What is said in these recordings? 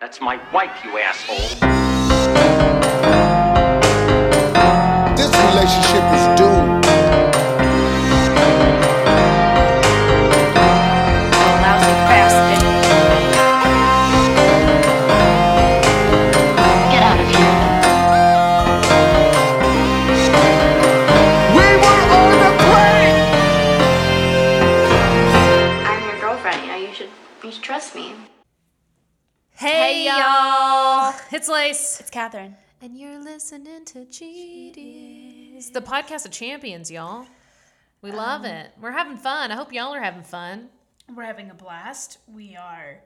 That's my wife, you asshole. Katherine. And you're listening to Cheaties. The podcast of champions, y'all. We love um, it. We're having fun. I hope y'all are having fun. We're having a blast. We are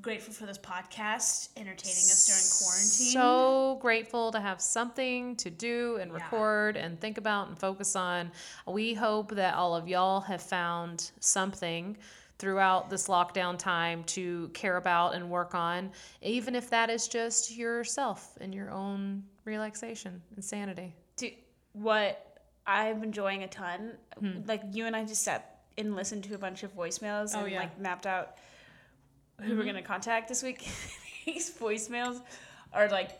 grateful for this podcast, entertaining us during quarantine. So grateful to have something to do and record and think about and focus on. We hope that all of y'all have found something throughout this lockdown time to care about and work on, even if that is just yourself and your own relaxation and sanity. Do- what I'm enjoying a ton, Hmm. like you and I just sat and listened to a bunch of voicemails and Oh, yeah. Mm-hmm. like mapped out who we're gonna contact this week. These voicemails are like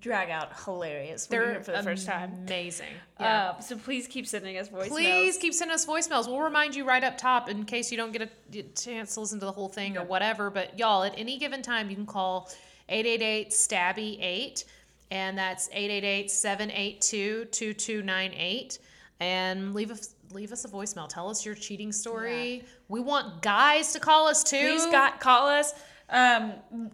drag out hilarious when you hear They're for the first time. Amazing. Yeah. Uh, so please keep sending us voicemails. Please keep sending us voicemails. We'll remind you right up top in case you don't get a chance to listen to the whole thing or whatever. But y'all, at any given time, you can call 888 Stabby 8, and that's 888 782 2298, and leave us. Leave us a voicemail. Tell us your cheating story. We want guys to call us too. Please got call us. Um,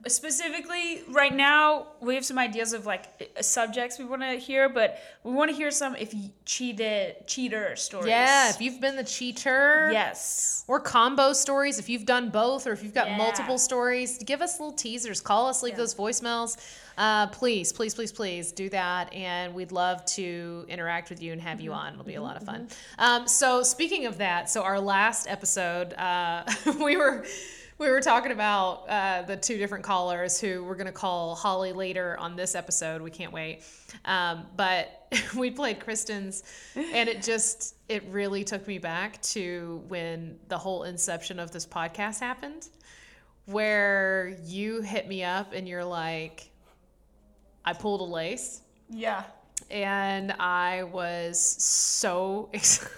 specifically, right now we have some ideas of like uh, subjects we want to hear, but we want to hear some if you cheated cheater stories. Yeah, if you've been the cheater. yes. or combo stories if you've done both or if you've got Yeah. multiple stories give us little teasers call us leave those voicemails uh, please please please please do that and we'd love to interact with you and have you on it'll be a lot of fun um, so speaking of that so our last episode uh, we were we were talking about uh, the two different callers who we're going to call Holly later on this episode. We can't wait. Um, but we played Kristen's, and it just, it really took me back to when the whole inception of this podcast happened, where you hit me up and you're like, I pulled a lace Yeah. and I was so excited.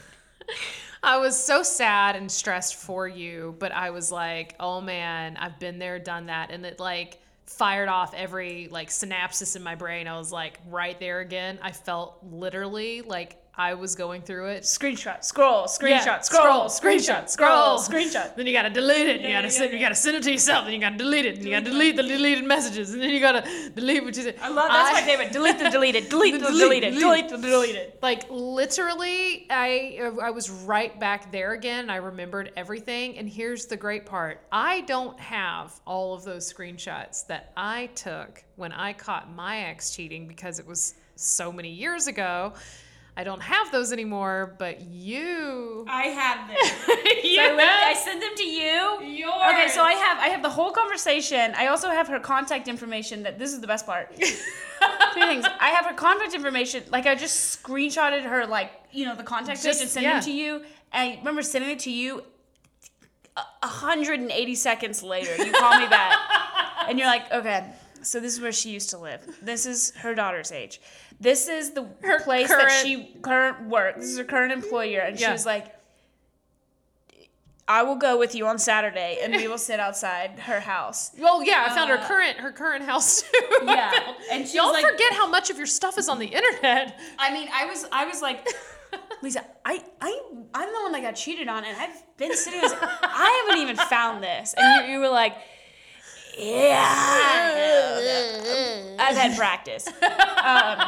I was so sad and stressed for you, but I was like, "Oh man, I've been there, done that." And it like fired off every like synapses in my brain. I was like right there again. I felt literally like I was going through it. Screenshot, scroll, screenshot, Yeah, scroll, screenshot, scroll, screenshot. Then you gotta delete it. You gotta send. You gotta send it to yourself. Then you gotta delete it. And you gotta delete the deleted messages. And then you gotta delete what you said. I love that's my favorite. Delete the deleted. Delete the Delete, deleted. delete. Delete the deleted. like literally i i was right back there again i remembered everything and here's the great part i don't have all of those screenshots that i took when i caught my ex cheating because it was so many years ago i don't have those anymore but you I have them. So I, I send them to you. Yours. Okay, so I have I have the whole conversation. I also have her contact information. That this is the best part. Two things. I have her contact information. Like I just screenshotted her, like you know, the contact page Just- and sent yeah. them to you. I remember sending it to you. A 180 seconds later, you call me back, and you're like, "Okay, so this is where she used to live. This is her daughter's age. This is the place that she current work. This is her current employer." And she was like, I will go with you on Saturday and we will sit outside her house. well yeah i found her uh, current her current house too Yeah. And she y'all like, forget how much of your stuff is on the internet I mean, I was I was like, Lisa, I, I I'm the one that got cheated on and I've been sitting this I haven't even found this. And you, you were like, Yeah. I've had practice. Um,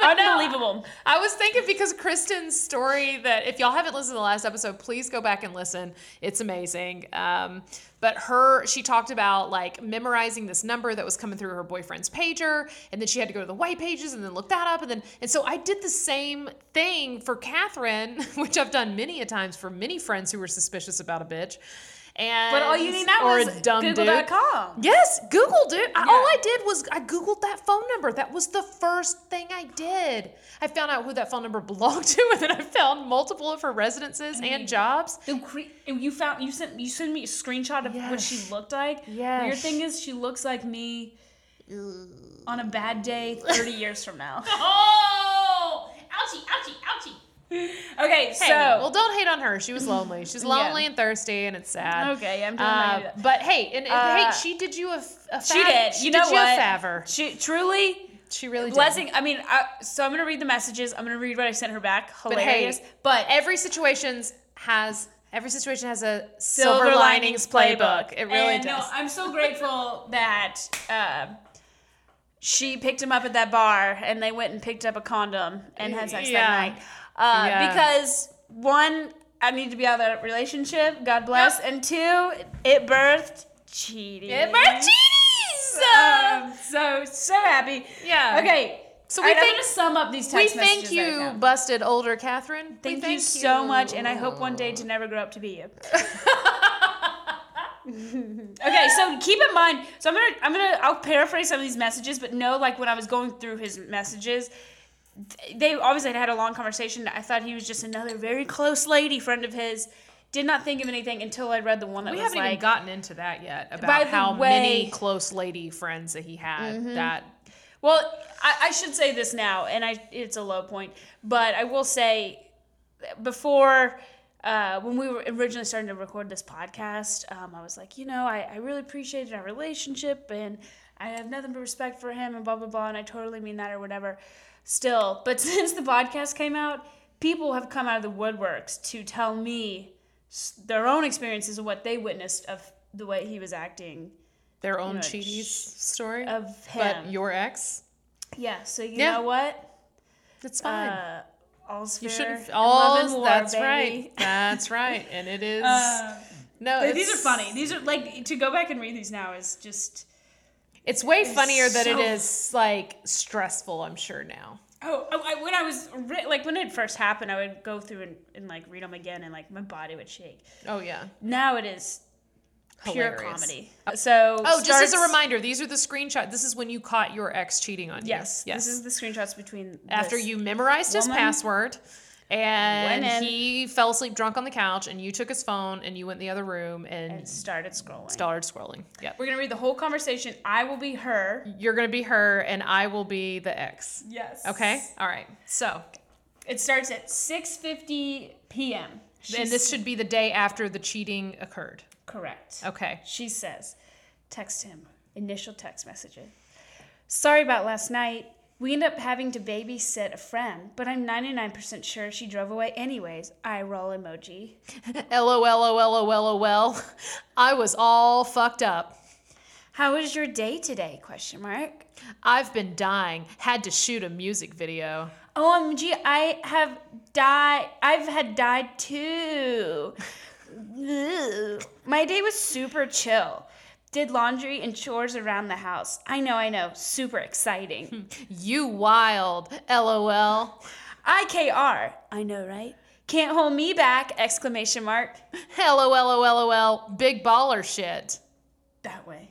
unbelievable. I was thinking because Kristen's story that if y'all haven't listened to the last episode, please go back and listen. It's amazing. Um, but her, she talked about like memorizing this number that was coming through her boyfriend's pager, and then she had to go to the white pages and then look that up, and then and so I did the same thing for Katherine, which I've done many a times for many friends who were suspicious about a bitch. And But all you need now or is a dumb. Google.com. Yes, Google, dude. I, all I did was I Googled that phone number. That was the first thing I did. I found out who that phone number belonged to, and then I found multiple of her residences and jobs. The cre- you found you sent you sent me a screenshot of what she looked like. Yeah. Weird thing is she looks like me on a bad day 30 years from now. Oh, ouchie, ouchie, ouchie. Okay, Hey, so well, don't hate on her. She was lonely. She's lonely and thirsty, and it's sad. Okay, I'm doing Uh, that. but hey, and, and Uh, hey, she did you a, f- a she fav- did. She you did know you what? a favor. She truly She really did. blessing. I mean, I, so I'm gonna read the messages. I'm gonna read what I sent her back. But hey, Hilarious. But every situation's has every situation has a Silver, Linings playbook. It really and does. No, I'm so grateful that uh, she picked him up at that bar and they went and picked up a condom and had sex Yeah. that night. Uh, Yeah. Because one, I need to be out of that relationship. God bless. And two, it birthed cheating. It birthed cheaties! Um, so so happy. Yeah. Okay. So we we thank- gonna sum up these text thank messages that I you, busted older Katherine. We Thank, you so much, and I hope one day to never grow up to be you. okay, so keep in mind. So I'm gonna, I'm gonna, I'll paraphrase some of these messages, but know, like when I was going through his messages, they obviously had had a long conversation. I thought he was just another very close lady friend of his. Did not think of anything until I read the one that We was haven't like, even gotten into that yet about how way- many close lady friends that he had. That Well, I, I should say this now, and I it's a low point, but I will say before uh, when we were originally starting to record this podcast, um, I was like, you know, I, I really appreciated our relationship, and I have nothing but respect for him, and blah blah blah, and I totally mean that or whatever. Still, but since the podcast came out, people have come out of the woodworks to tell me their own experiences of what they witnessed of the way he was acting their own know, cheaties story. of him, but your ex, yeah, so you Yeah. know what? it's fine. Uh, all's you fair shouldn't. in love and Oh, war, that's baby. right. That's right. And it is. Uh, no, these are funny. These are like to go back and read these now is just. It's way funnier than it so- is like stressful. I'm sure now. Oh, I, I- when I was like when it first happened, I would go through and, and like read them again, and like my body would shake. Oh yeah. Now it is pure comedy. Oh. So Oh, just as a reminder, these are the screenshots. This is when you caught your ex cheating on you. Yes, Yes. This is the screenshots between After you memorized his woman password and in. he fell asleep drunk on the couch and you took his phone and you went in the other room and, and started scrolling. started scrolling. Yep. We're gonna read the whole conversation. I will be her. You're going to be her and I will be the ex. Yes. Okay? All right. So, It starts at 6:50 p.m. and this should be the day after the cheating occurred. correct. Okay. She says, text him, initial text messages. Sorry about last night. We end up having to babysit a friend, but I'm 99% sure she drove away anyways. Eye roll emoji. LOL, I was all fucked up. How was your day today? Question mark. I've been dying. Had to shoot a music video. OMG, I have died. I've had died too. My day was super chill. Did laundry and chores around the house. I know, I know. Super exciting. You wild. LOL. IKR. I know, right? Can't hold me back! Exclamation mark. LOL, big baller shit. That way.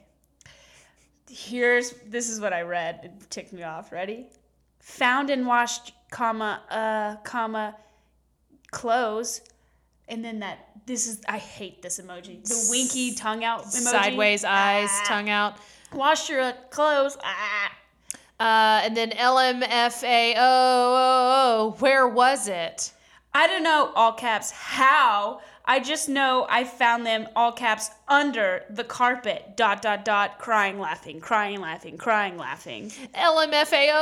Here's this is what I read. It ticked me off. Ready? Found and washed, comma, uh, comma, clothes. And then that this is I hate this emoji. The winky tongue out emoji. Sideways eyes, Ah. tongue out. Wash your uh, clothes. Ah. Uh, and then LMFAO. Where was it? I don't know all caps how. I just know I found them all caps under the carpet. Dot dot dot. Crying, laughing, crying, laughing, crying, laughing. LMFAO.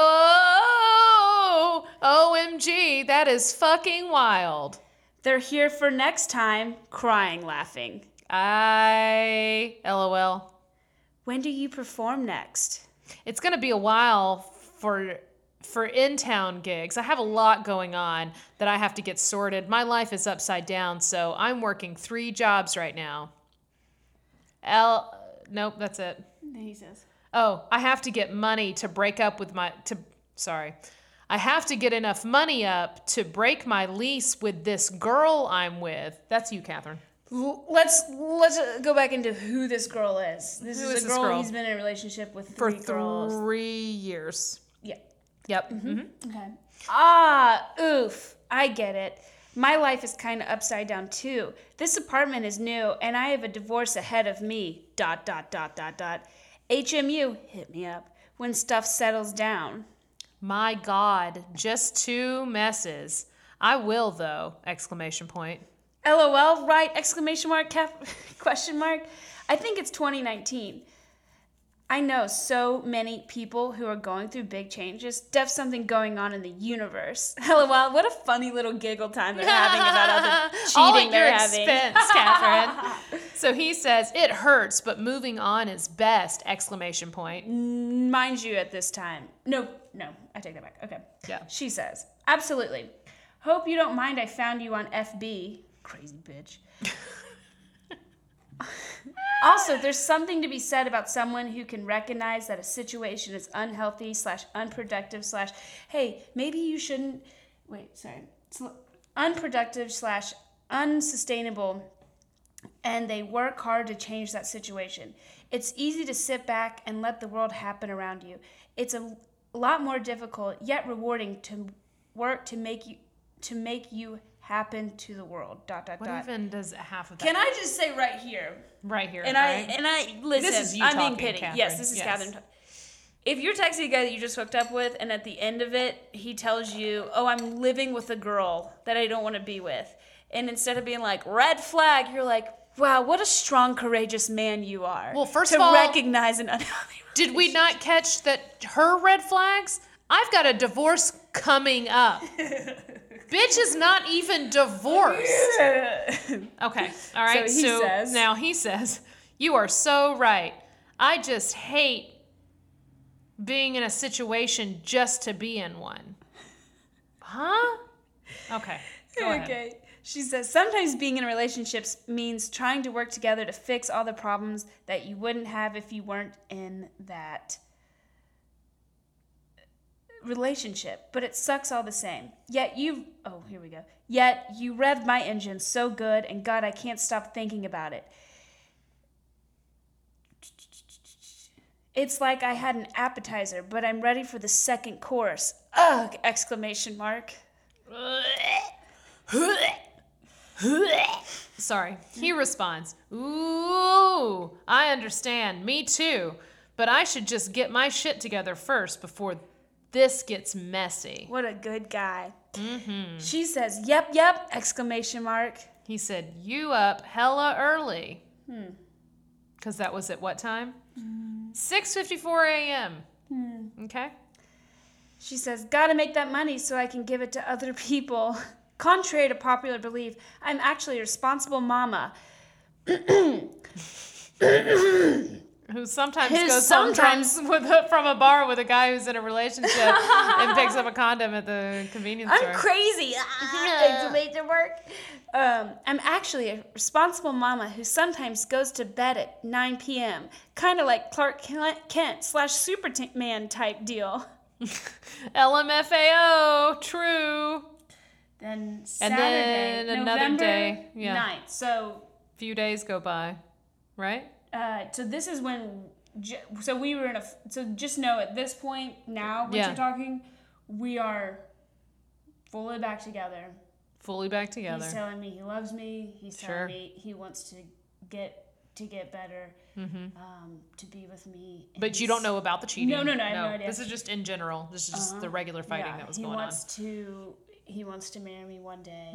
OMG. That is fucking wild. They're here for next time. Crying, laughing. I. LOL. When do you perform next? It's gonna be a while for for in town gigs. I have a lot going on that I have to get sorted. My life is upside down, so I'm working three jobs right now. L. Nope, that's it. He says. Oh, I have to get money to break up with my to sorry. I have to get enough money up to break my lease with this girl I'm with. That's you, Katherine. Let's let's go back into who this girl is. This Who is is a this girl, girl? he's been in a relationship with For three girls. three years. Yeah. Yep. Mm-hmm. Mhm. Okay. Ah, oof. I get it. My life is kind of upside down too. This apartment is new, and I have a divorce ahead of me. Dot dot dot dot dot. HMU, hit me up when stuff settles down. My God, just two messes. I will though! Exclamation point. LOL, right? Exclamation mark, cap, question mark. I think it's 2019. I know so many people who are going through big changes. Def something going on in the universe. LOL, what a funny little giggle time they're having about all the All cheating at they're having. expense, Katherine. so he says it hurts, but moving on is best! Exclamation point. Mind you, at this time. No, no, I take that back. Okay. Yeah. She says, absolutely. Hope you don't mind I found you on FB. Crazy bitch. also, there's something to be said about someone who can recognize that a situation is unhealthy slash unproductive slash, hey, maybe you shouldn't, wait, sorry, unproductive slash unsustainable and they work hard to change that situation. It's easy to sit back and let the world happen around you. It's a lot more difficult yet rewarding to work to make you to make you happen to the world. Dot dot What dot. even does half of that? Can I just say right here? right here, And I and I listen. This is you I'm being talking, pity. Katherine. Yes, this is Yes. Katherine. If you're texting a guy that you just hooked up with, and at the end of it, he tells you, "Oh, I'm living with a girl that I don't want to be with," and instead of being like "red flag," you're like, "Wow, what a strong, courageous man you are." Well, first to of all- To recognize an unhealthy. Did we not catch that her red flags? I've got a divorce coming up. Bitch is not even divorced. Okay, all right. So he says- now he says, "You are so right. I just hate being in a situation just to be in one." Huh? Okay. Okay. She says sometimes being in relationships means trying to work together to fix all the problems that you wouldn't have if you weren't in that relationship, but it sucks all the same. Yet you oh, here we go. Yet you revved my engine so good and god, I can't stop thinking about it. It's like I had an appetizer, but I'm ready for the second course. Ugh! Exclamation mark. Sorry. He responds, Ooh, I understand. Me too. But I should just get my shit together first before this gets messy. What a good guy. Mm-hmm. She says, "Yep, yep!" Exclamation mark. He said, You up hella early. Hmm. Because that was at what time? Mm. 6.54 a.m. Hmm. Okay. She says, "Gotta make that money so I can give it to other people." Contrary to popular belief, I'm actually a responsible mama. Who sometimes goes sometimes- with a, from a bar with a guy who's in a relationship and picks up a condom at the convenience store. I'm crazy. Ah, exclamation mark. Um, I'm actually a responsible mama who sometimes goes to bed at 9 p.m. Kind of like Clark Kent slash Superman type deal. LMFAO, true. Then And Saturday, then another November day, yeah. 9th. So Few days go by, right? uh, so this is when j- so we were in a f- so just know at this point now when Yeah. you're talking we are fully back together Fully back together. he's telling me he loves me he's Sure. telling me he wants to get to get better um, to be with me Mm-hmm. But you don't know about the cheating. No, no, no, I have no idea. This is just in general. This is just Uh-huh. the regular fighting yeah, that was he going on. wants to he wants to marry me one day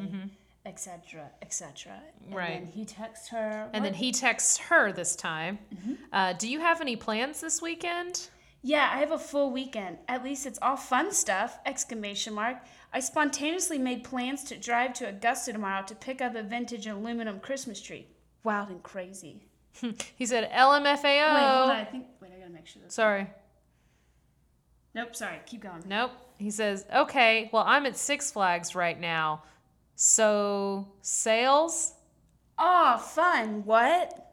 etc etc Mm-hmm. Right. then he texts her And then he texts her this time. Mm-hmm. Uh, do you have any plans this weekend? Yeah, I have a full weekend. At least it's all fun stuff! Exclamation mark. I spontaneously made plans to drive to Augusta tomorrow to pick up a vintage aluminum Christmas tree. Wild and crazy. He said lmfao Wait, hold on. I think. Wait, I gotta make sure. This. Sorry. Nope. Sorry. Keep going. Nope. He says, okay, well, I'm at Six Flags right now. So, sales? Oh, fun. What?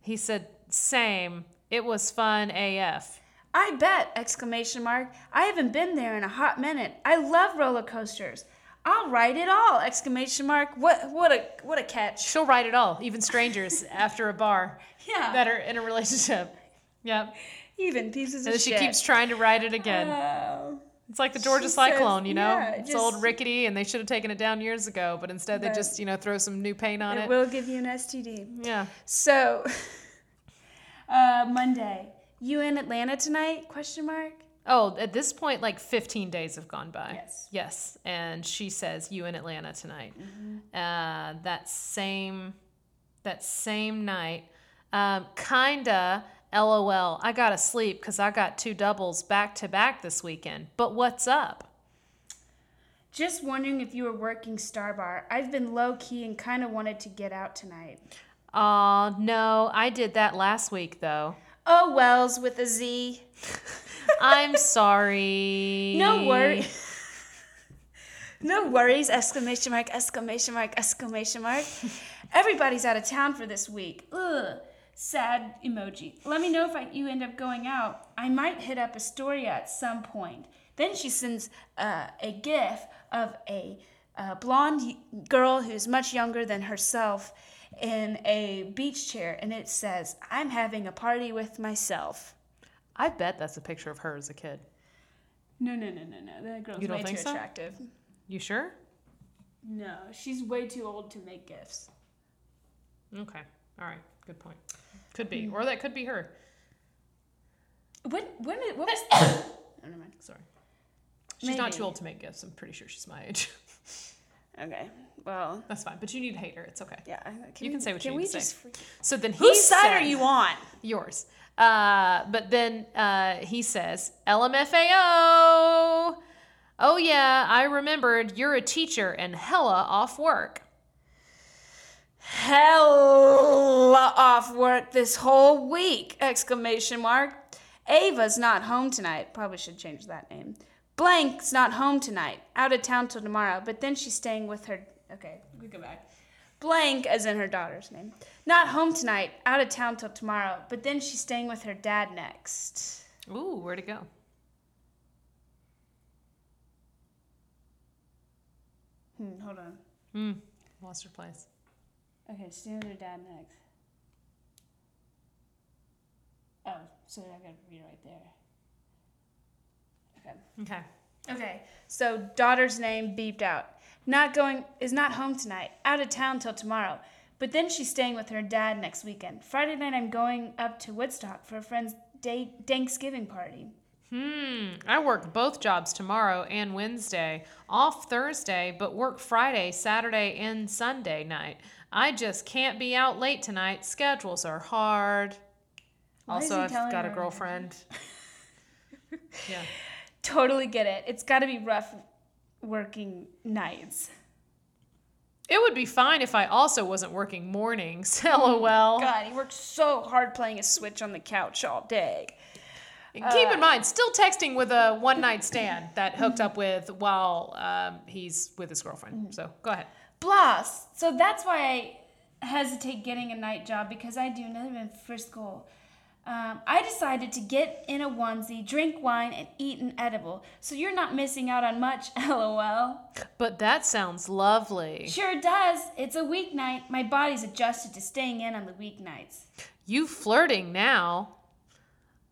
He said, same. It was fun AF. I bet! Exclamation mark. I haven't been there in a hot minute. I love roller coasters. I'll write it all! Exclamation mark. What what a what a catch. She'll write it all, even strangers after a bar Yeah. that are in a relationship. Yep. Even pieces And of she shit. keeps trying to write it again. Oh. It's like the Georgia She Cyclone, says- you know? yeah, it's just- old rickety and they should have taken it down years ago, but instead they just, you know, throw some new paint on It it. will give you an STD. Yeah. So, uh, Monday. You in Atlanta tonight? Question mark. Oh, at this point, like 15 days have gone by. Yes. Yes. And she says, you in Atlanta tonight. Mm-hmm. Uh, that same, that same night, um, kinda, lol, I gotta sleep because I got two doubles back to back this weekend. But what's up? Just wondering if you were working Star Bar. I've been low key and kind of wanted to get out tonight. Aw, no, I did that last week though. Oh, Wells with a Z. I'm sorry. No worry. no worries! Exclamation mark! Exclamation mark! Exclamation mark! Everybody's out of town for this week. Ugh. Sad emoji. Let me know if I, you end up going out. I might hit up Astoria at some point. Then she sends uh, a gif of a uh, blonde girl who's much younger than herself in a beach chair, and it says, "I'm having a party with myself." I bet that's a picture of her as a kid. No, no, no, no, no. That girl's You don't way think too so? attractive. You sure? No, she's way too old to make gifts. Okay. All right. Good point. Could be. Or that could be her. When when it, what was? oh, never mind. Sorry. She's not too old to make gifts. I'm pretty sure she's my age. Okay, well, That's fine. But you need to hate her. It's okay. yeah. Can You we, can say what can you we need to just say. freak- So then he Whose side said- are you on? Yours. Uh, but then uh, he says, LMFAO. Oh, yeah, I remembered you're a teacher and hella off work. Hella off work this whole week! Exclamation mark. Ava's not home tonight. Probably should change that name. Blank's not home tonight. Out of town till tomorrow. But then she's staying with her. Okay, we go back. Blank, as in her daughter's name. Not home tonight. Out of town till tomorrow. But then she's staying with her dad next. Ooh, where'd it go? Hmm, hold on. Hmm. Lost her place. Okay, stay with her dad next. Oh, so I gotta read right there. Okay. Okay. Okay. So daughter's name beeped out. Not going is not home tonight. Out of town till tomorrow. But then she's staying with her dad next weekend. Friday night I'm going up to Woodstock for a friend's day Thanksgiving party. Hmm. I work both jobs tomorrow and Wednesday. Off Thursday, but work Friday, Saturday, and Sunday night. I just can't be out late tonight. Schedules are hard. Why also, I've got a girlfriend. yeah. Totally get it. It's got to be rough working nights. It would be fine if I also wasn't working mornings. LOL. God, he works so hard playing a Switch on the couch all day. And Keep in mind, still texting with a one night stand that hooked up with while um, he's with his girlfriend. So go ahead. Blas. So that's why I hesitate getting a night job because I do live in Frisco. Um, I decided to get in a onesie, drink wine, and eat an edible. So you're not missing out on much, lol. But that sounds lovely. Sure does. It's a weeknight. My body's adjusted to staying in on the weeknights. You flirting now.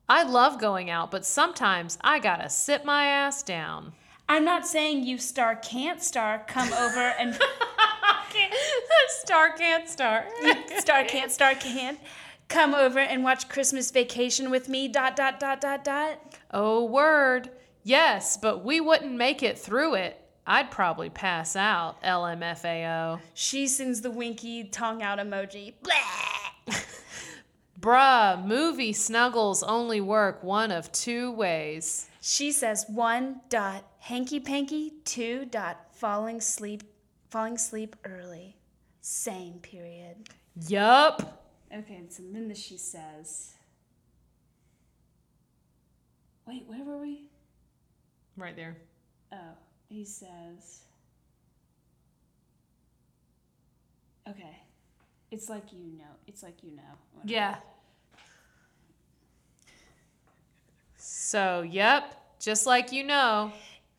I love going out, but sometimes I gotta sit my ass down. I'm not saying you star can't star. Come over and star can't star. star can't star can't. Come over and watch Christmas Vacation with me. Dot dot dot dot dot. oh, word. Yes, but we wouldn't make it through it. I'd probably pass out. LMFAO. She sends the winky tongue out emoji. Blah. Bruh, movie snuggles only work one of two ways. She says one dot hanky panky, two dot falling sleep falling sleep early. Same period. Yup. Okay, and so then the she says Wait, where were we? Right there. Oh, he says Okay. It's like you know. It's like you know. Whatever. Yeah. So, yep, just like you know.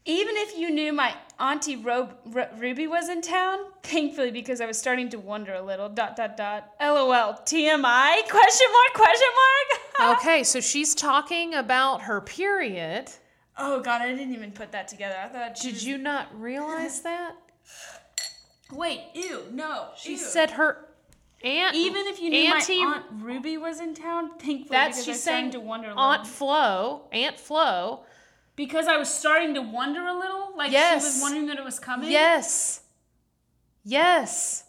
Even if you knew my auntie Ro- Ru- Ruby was in town, thankfully because I was starting to wonder a little. Dot dot dot. LOL. TMI? Question mark? Question mark? Okay, so she's talking about her period. oh God, I didn't even put that together. I thought. She Did was- you not realize that? Wait. Ew. No. She ew. said her aunt. Even if you knew Auntie, my aunt Ruby was in town, thankfully that's because I she's was starting saying to wonder a little. Aunt Flo, Aunt Flo. Because I was starting to wonder a little, like she was wondering that it was coming. Yes. Yes.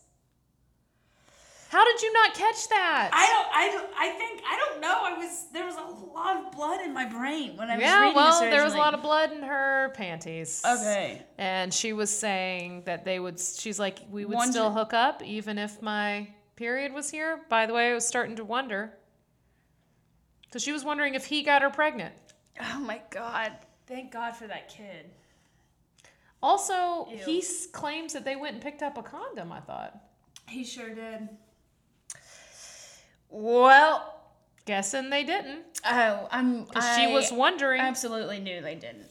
How did you not catch that? I don't. I don't. I think. I don't know. I was. There was a lot of blood in my brain when I was yeah, reading well, this Yeah, well, there was a lot of blood in her panties. Okay. And she was saying that they would, she's like, we would Wonder- still hook up even if my period was here. By the way, I was starting to wonder. Because she was wondering if he got her pregnant. Oh my god. Thank God for that kid. Also, Ew. he s- claims that they went and picked up a condom, I thought. He sure did. Well, Guessing they didn't. oh, I'm. Because she was wondering. absolutely knew they didn't.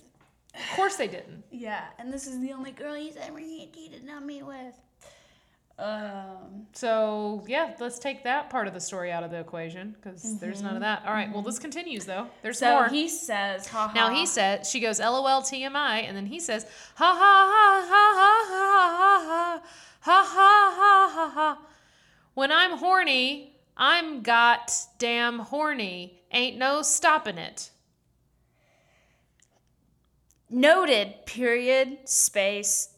Of course they didn't. Yeah, and this is the only girl he's ever cheated on me with. Um. So, yeah, let's take that part of the story out of the equation because there's none of that. All right, well, this continues though. There's So more. he says, "Ha ha." Now he said, she goes, LOL TMI, and then he says, ha ha ha ha ha ha ha ha ha ha ha ha. When I'm horny, I'm got damn horny. Ain't no stopping it. Noted, period, space,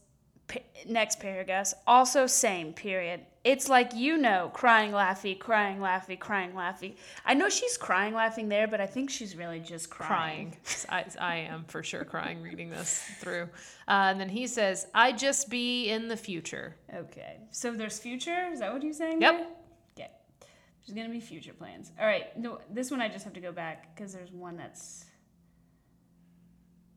p- next paragraph. Also, same, period. It's like you know, crying, laughy, crying, laughy, crying, laughy. I know she's crying, laughing there, but I think she's really just crying. Crying. I, I am for sure crying reading this through. Uh, and then he says, I just be in the future. Okay, so there's future? Is that what you're saying? Yep. there? Okay. There's gonna be future plans. All right, no, this one I just have to go back because there's one that's.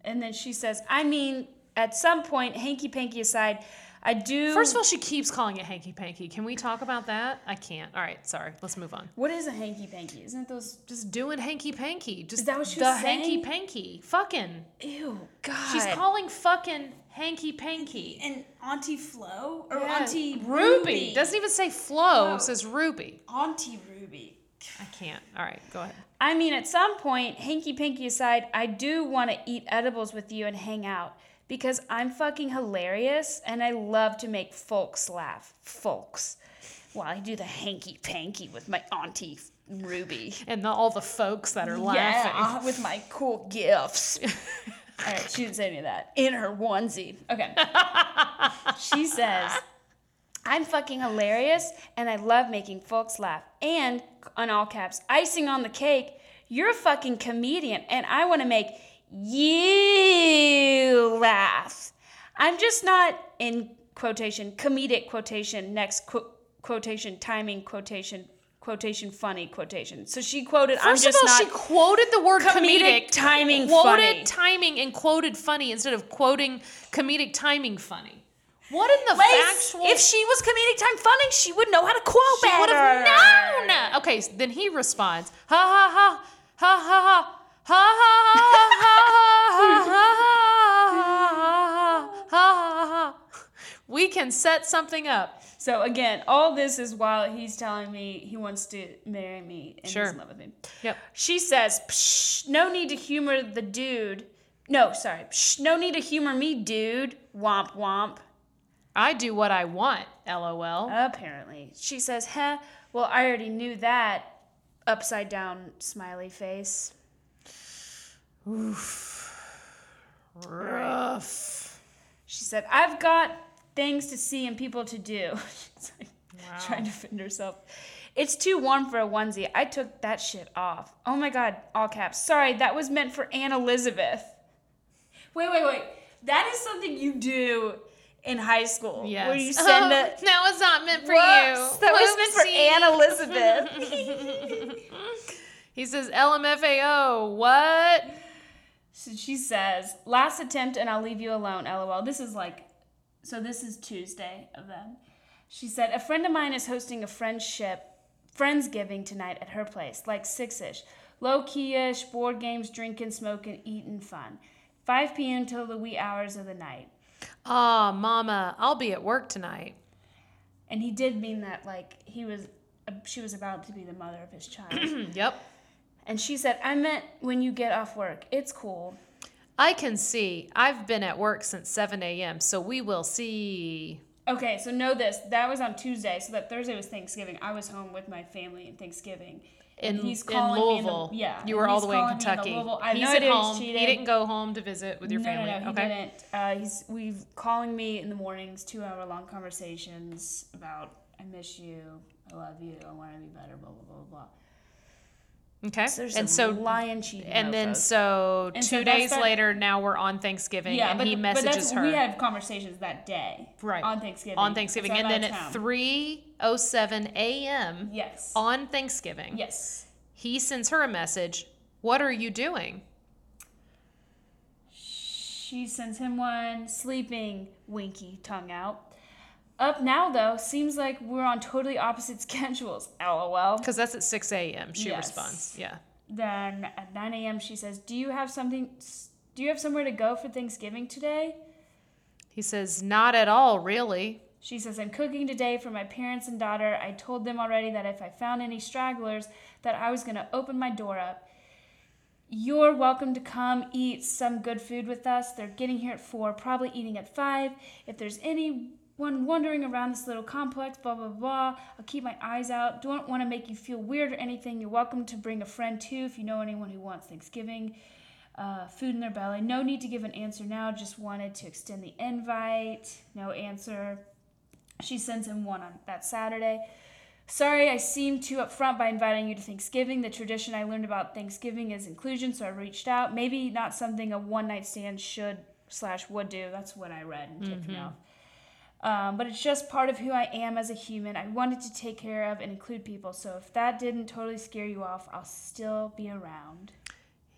And then she says, I mean, at some point, hanky panky aside, I do. First of all, she keeps calling it hanky panky. Can we talk about that? I can't. All right, sorry. Let's move on. what is a hanky panky? Isn't it those? Just doing hanky panky. Just that what she the was hanky saying? panky. Fucking. Ew, God. She's calling fucking hanky panky. and Auntie Flo or Yeah. Auntie Ruby. Doesn't even say Flo, No. Oh. says Ruby. Auntie Ruby. I can't. All right, go ahead. I mean, at some point, hanky panky aside, I do want to eat edibles with you and hang out because I'm fucking hilarious and I love to make folks laugh. Folks. While I do the hanky panky with my auntie Ruby. And the, all the folks that are laughing. Yeah, with my cool gifts. All right, she didn't say any of that. In her onesie. Okay. she says, I'm fucking hilarious and I love making folks laugh. And, on all caps, icing on the cake, you're a fucking comedian and I want to make you laugh. I'm just not, in quotation, comedic quotation, next qu- quotation, timing quotation, quotation, funny quotation. So she quoted, I'm First just of all, not. she quoted the word comedic comedic, timing quoted funny. timing and quoted funny instead of quoting comedic timing funny. What in the Lace, factual? if she was comedic time funny, she would know how to quote she would better. have known. Okay, so then he responds, ha ha ha ha ha ha ha ha ha ha ha ha ha. Ha ha. We can set something up. So again, all this is while he's telling me he wants to marry me and Sure. he's in love with me. Yep. She says, Psh, "No need to humor the dude." No, sorry. Psh, no need to humor me, dude. Womp womp. I do what I want. LOL. Apparently, she says, "Huh? Well, I already knew that." Upside down smiley face. Rough. She said, I've got things to see and people to do. She's like trying to fend herself. It's too warm for a onesie. I took that shit off. Oh my god, all caps. Sorry, that was meant for Anne Elizabeth. Wait, wait, wait. That is something you do in high school. Yes. Where you send oh, a. That was not meant for Whoops, you. That was meant for Anne Elizabeth. He says LMFAO. What? So she says, last attempt and I'll leave you alone, lol. This is like, so this is Tuesday of them. She said, a friend of mine is hosting a friendship, Friendsgiving tonight at her place, like six ish. Low key ish, board games, drinking, smoking, eating, fun. 5 p.m. till the wee hours of the night. Ah, mama, I'll be at work tonight. And he did mean that, like, he was, uh, she was about to be the mother of his child. Yep. And she said, I meant when you get off work. It's cool. I can see. I've been at work since 7 a.m., so we will see. Okay, so know this. That was on Tuesday, so that Thursday was Thanksgiving. I was home with my family in Thanksgiving. And In, he's in calling me in the- Louisville. yeah, You were all the way in calling in Kentucky. Louisville- I he's at home. He didn't go home to visit with your no, family. No, no, he okay. didn't. Uh, he's we've calling me in the mornings, two hour long conversations about I miss you, I love you, I want to be better, blah blah blah blah. Okay. So there's and so lying cheating. and then so And two so days later, now we're on Thanksgiving, yeah, and but, he but messages that's, her we had conversations that day, right on Thanksgiving. On Thanksgiving, and then at three oh seven a.m. Yes. on Thanksgiving, yes. he sends her a message. What are you doing? She sends him one, sleeping, winky, tongue out. Up now, though, seems like we're on totally opposite schedules. LOL. Because that's at six a.m. She Yes. responds. Yeah. Then at 9 a.m., she says, Do you have something, do you have somewhere to go for Thanksgiving today? He says, "Not at all, really." She says, I'm cooking today for my parents and daughter. I told them already that if I found any stragglers, that I was going to open my door up. You're welcome to come eat some good food with us. They're getting here at 4, probably eating at 5. If there's anyone wandering around this little complex, blah, blah, blah, I'll keep my eyes out. Don't want to make you feel weird or anything. You're welcome to bring a friend too if you know anyone who wants Thanksgiving uh, food in their belly. No need to give an answer now. Just wanted to extend the invite. No answer. She sends him one on that Saturday. Sorry, I seemed too upfront by inviting you to Thanksgiving. The tradition I learned about Thanksgiving is inclusion, so I reached out. Maybe not something a one night stand should slash would do. That's what I read and ticked me off. Um, but it's just part of who I am as a human. I wanted to take care of and include people. So if that didn't totally scare you off, I'll still be around.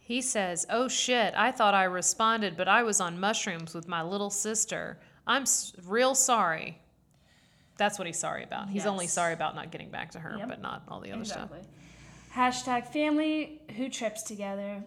He says, "Oh shit! I thought I responded, but I was on mushrooms with my little sister. I'm s- real sorry." That's what he's sorry about. He's only sorry about not getting back to her, Yep. but not all the other stuff. Exactly. Hashtag family who trips together.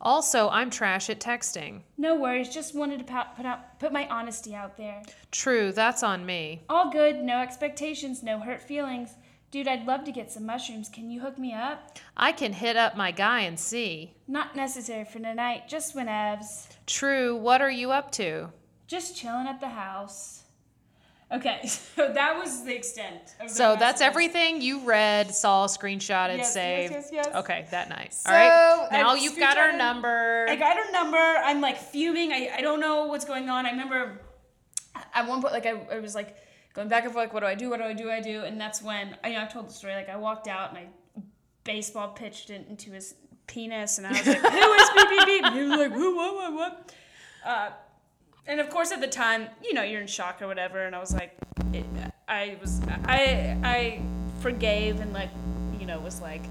Also, I'm trash at texting. No worries. Just wanted to put out put my honesty out there. True, that's on me. All good. No expectations. No hurt feelings. Dude, I'd love to get some mushrooms. Can you hook me up? I can hit up my guy and see. Not necessary for tonight. Just whenevs. True, what are you up to? Just chilling at the house. Okay, so that was the extent. Of the So that's everything you read, saw, screenshotted, Yes, yes, saved. yes, yes. Okay, that night. So, All right. I Now you've got our number. I got her number. I'm like fuming. I, I don't know what's going on. I remember at one point, like I, I was like going back and forth, like, what do I do? What do I do? I do. And that's when I, you know, I've told the story. Like I walked out and I baseball pitched it into his penis, and I was like, who is beep beep beep? And he was like, who, what, what, what? Uh, and of course, at the time, you know, you're in shock or whatever. And I was like, it, I was, I, I forgave and like, you know, was like,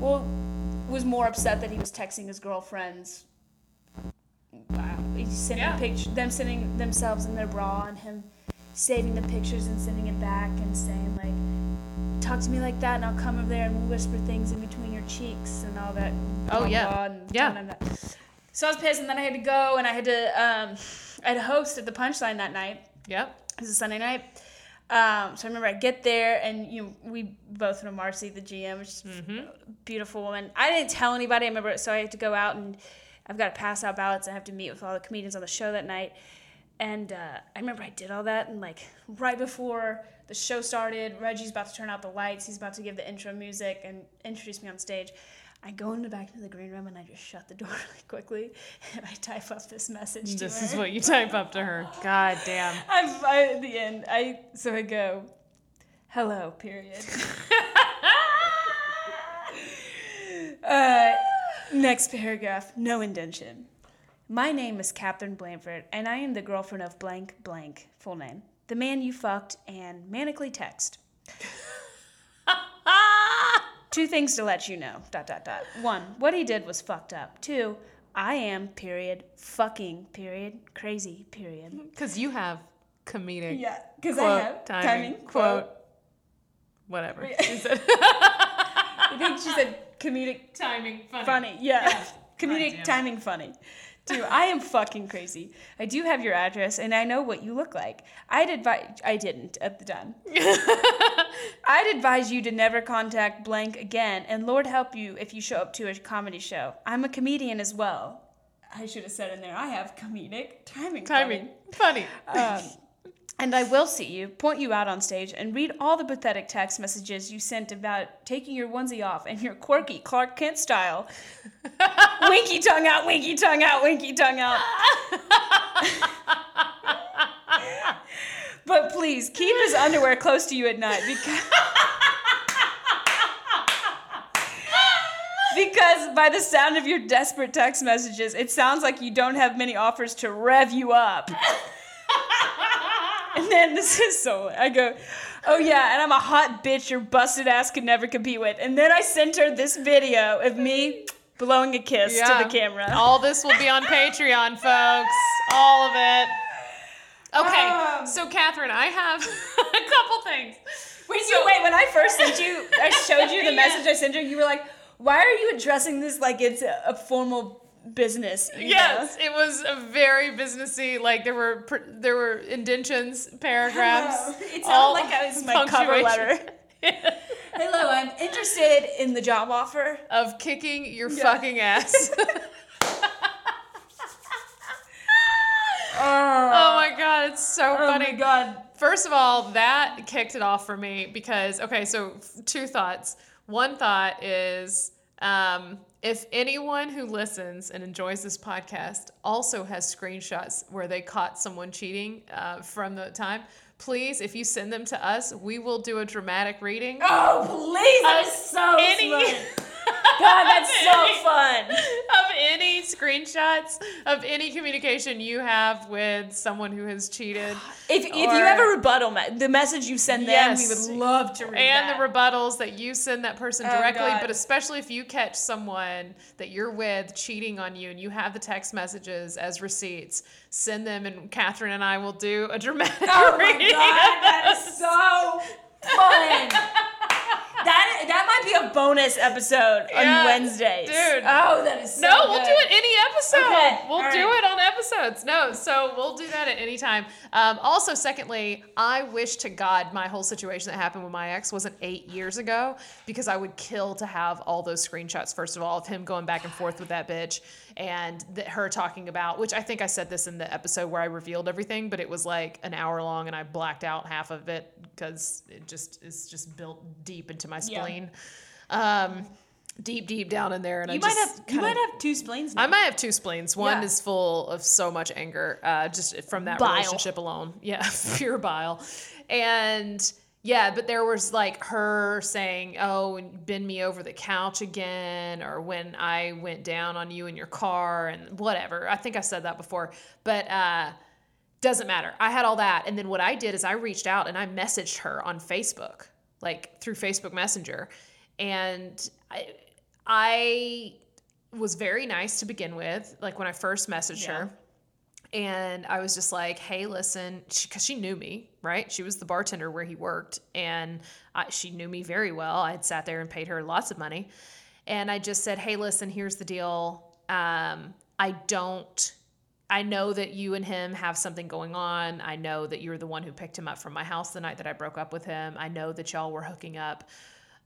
well, was more upset that he was texting his girlfriends. Wow, he's sending Yeah. picture, them sending themselves in their bra, and him saving the pictures and sending it back and saying like, "Talk to me like that, and I'll come over there and we'll whisper things in between your cheeks and all that." Oh, blah, yeah. blah, Yeah. So I was pissed, and then I had to go, and I had to, um, I had a host at the Punchline that night. Yep. It was a Sunday night. Um, so I remember I get there and you know, we both know Marcy, the GM, which is a beautiful woman. I didn't tell anybody. I remember, so I had to go out and I've got to pass out ballots. I have to meet with all the comedians on the show that night. And uh, I remember I did all that and like right before the show started, Reggie's about to turn out the lights. He's about to give the intro music and introduce me on stage. I go in the back into the green room and I just shut the door really quickly and I type up this message to This her. is what you type up to her. God damn. I'm I, at the end. I so I go, hello. Period. uh, next paragraph. No indention. My name is Katherine Blanford, and I am the girlfriend of blank blank. Full name. The man you fucked and manically text. Two things to let you know. Dot dot dot. One, what he did was fucked up. Two, I am period fucking period crazy period. Because you have comedic. Yeah, because I have timing, timing, quote, quote. Whatever. I think she said comedic Timing. funny. Funny, Yeah, damn comedic timing funny. Dude, I am fucking crazy. I do have your address and I know what you look like. I'd advise I didn't at the time. I'd advise you to never contact blank again and Lord help you if you show up to a comedy show. I'm a comedian as well. I should have said in there I have comedic timing. Timing. Funny. Um, and I will see you, point you out on stage, and read all the pathetic text messages you sent about taking your onesie off and your quirky Clark Kent style. winky tongue out, winky tongue out, winky tongue out. but please keep his underwear close to you at night because. Because by the sound of your desperate text messages, it sounds like you don't have many offers to rev you up. And then this is so I go, oh yeah, and I'm a hot bitch your busted ass could never compete with. And then I sent her this video of me blowing a kiss to the camera. All this will be on Patreon, folks. All of it. Okay, Um. so Catherine, I have a couple things. Wait, you wait. When I first sent you, I showed you the message I sent you. You were like, "Why are you addressing this like it's a, a formal business?" email?" Yes, it was a very businessy. Like there were pr- there were indentions, paragraphs. It all sounded like I was my cover letter. Hello, I'm interested in the job offer. of kicking your Yeah. fucking ass. Oh, oh my god, it's so oh funny. oh funny. my god. First of all, that kicked it off for me because okay, so two thoughts. One thought is um, if anyone who listens and enjoys this podcast also has screenshots where they caught someone cheating uh, from the time, please, if you send them to us, we will do a dramatic reading. Oh please, that is so Any-. God, that's so fun. of any screenshots of any communication you have with someone who has cheated. If, if you have a rebuttal, me- the message you send them, Yes. we would love to read and that. the rebuttals that you send that person Oh, directly, God. but especially if you catch someone that you're with cheating on you and you have the text messages as receipts, send them and Catherine and I will do a dramatic Oh my reading. god, that is so fun. That that might be a bonus episode on Yeah, Wednesdays, dude. Oh, that is so No, we'll do it any episode. Okay, We'll all do right. it on episodes. No, so we'll do that at any time. Um, also, secondly, I wish to God my whole situation that happened with my ex wasn't eight years ago because I would kill to have all those screenshots. First of all, of him going back and forth with that bitch and th- her talking about, which I think I said this in the episode where I revealed everything, but it was like an hour long and I blacked out half of it because it just is just built deep into my Yeah. spleen. Um, deep, deep down in there. And I You might just have you might have two spleens. Now. I might have two spleens. One Yeah. is full of so much anger, uh, just from that Bile. relationship alone. Yeah, pure bile. And yeah, but there was like her saying, "Oh, and bend me over the couch again," or when I went down on you in your car, and whatever. I think I said that before, but uh, doesn't matter. I had all that, and then what I did is I reached out and I messaged her on Facebook, like through Facebook Messenger, and I, I was very nice to begin with. Like when I first messaged Yeah. her, and I was just like, "Hey, listen," because she, knew me, right? She was the bartender where he worked, and I, she knew me very well. I had sat there and paid her lots of money, and I just said, "Hey, listen, here's the deal. Um, I don't." I know that you and him have something going on. I know that you're the one who picked him up from my house the night that I broke up with him. I know that y'all were hooking up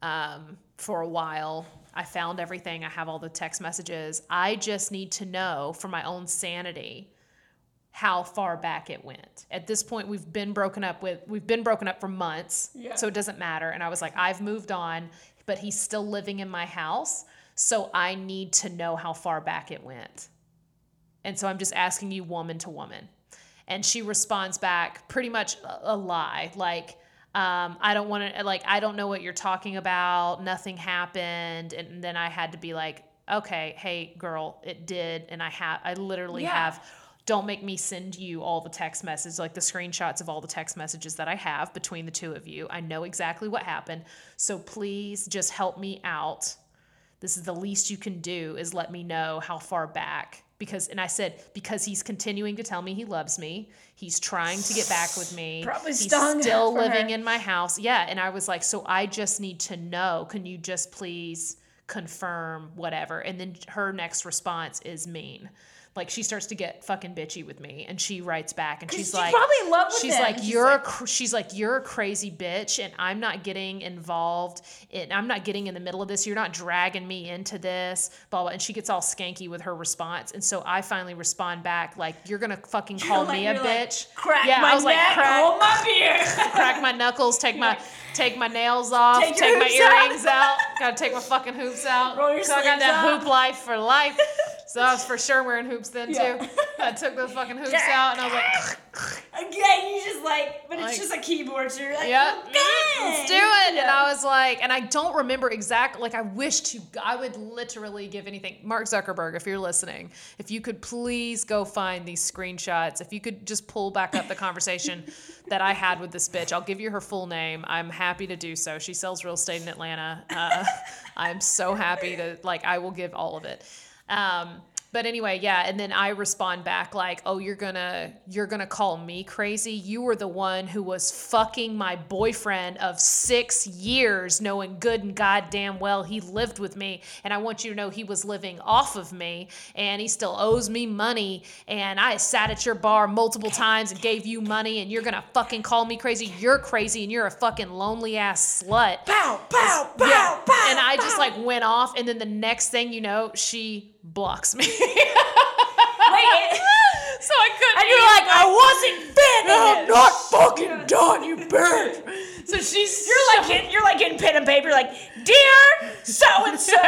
um, for a while. I found everything. I have all the text messages. I just need to know for my own sanity how far back it went. At this point, we've been broken up with, we've been broken up for months, so it doesn't matter. And I was like, I've moved on, but he's still living in my house. So I need to know how far back it went. And so I'm just asking you, woman to woman. And she responds back pretty much a, a lie. Like, um, I don't want to, like, I don't know what you're talking about. Nothing happened. And then I had to be like, okay, hey, girl, it did. And I have, I literally Yeah. have, don't make me send you all the text messages, like the screenshots of all the text messages that I have between the two of you. I know exactly what happened. So please just help me out. This is the least you can do is let me know how far back because and i said because he's continuing to tell me he loves me. He's trying to get back with me. Probably he's still living her. in my house. Yeah and i was like so i just need to know. Can you just please confirm whatever? And then her next response is mean like she starts to get fucking bitchy with me and she writes back and she's she's like probably in love with she's him. like She's you're a like- cr- she's like you're a crazy bitch and i'm not getting involved in i'm not getting in the middle of this you're not dragging me into this blah blah and she gets all skanky with her response and so i finally respond back like you're gonna fucking call like- me a you're like, bitch Crack yeah my i was like crack, hold my beer. crack my knuckles take my take my nails off Take take, my hoops out. earrings out. gotta take my fucking hoops out Roll your 'Cause i got that hoop life for life so i was for sure wearing hoops then Yeah. too i took those fucking hoops out and i was like Again, you just like, but it's Like- just a keyboard, so you're like, Yeah, okay. let's do it. And I was like, and I don't remember exactly. Like, I wish to, I would literally give anything. Mark Zuckerberg, if you're listening, if you could please go find these screenshots. If you could just pull back up the conversation that I had with this bitch, I'll give you her full name. I'm happy to do so. She sells real estate in Atlanta. Uh, I'm so happy to like. I will give all of it. Um, but anyway, yeah, and then I respond back like, "Oh, you're gonna you're gonna call me crazy? You were the one who was fucking my boyfriend of 6 years knowing good and goddamn well he lived with me, and I want you to know he was living off of me and he still owes me money and I sat at your bar multiple times and gave you money and you're going to fucking call me crazy? You're crazy and you're a fucking lonely ass slut." Pow, pow, pow, Yeah. pow. And I just like went off, and then the next thing you know, she blocks me. Wait, so I couldn't. and you're like, I wasn't finished. not fucking done, you bitch. So she's You're like getting, you're like getting pen and paper, like, dear so and so, you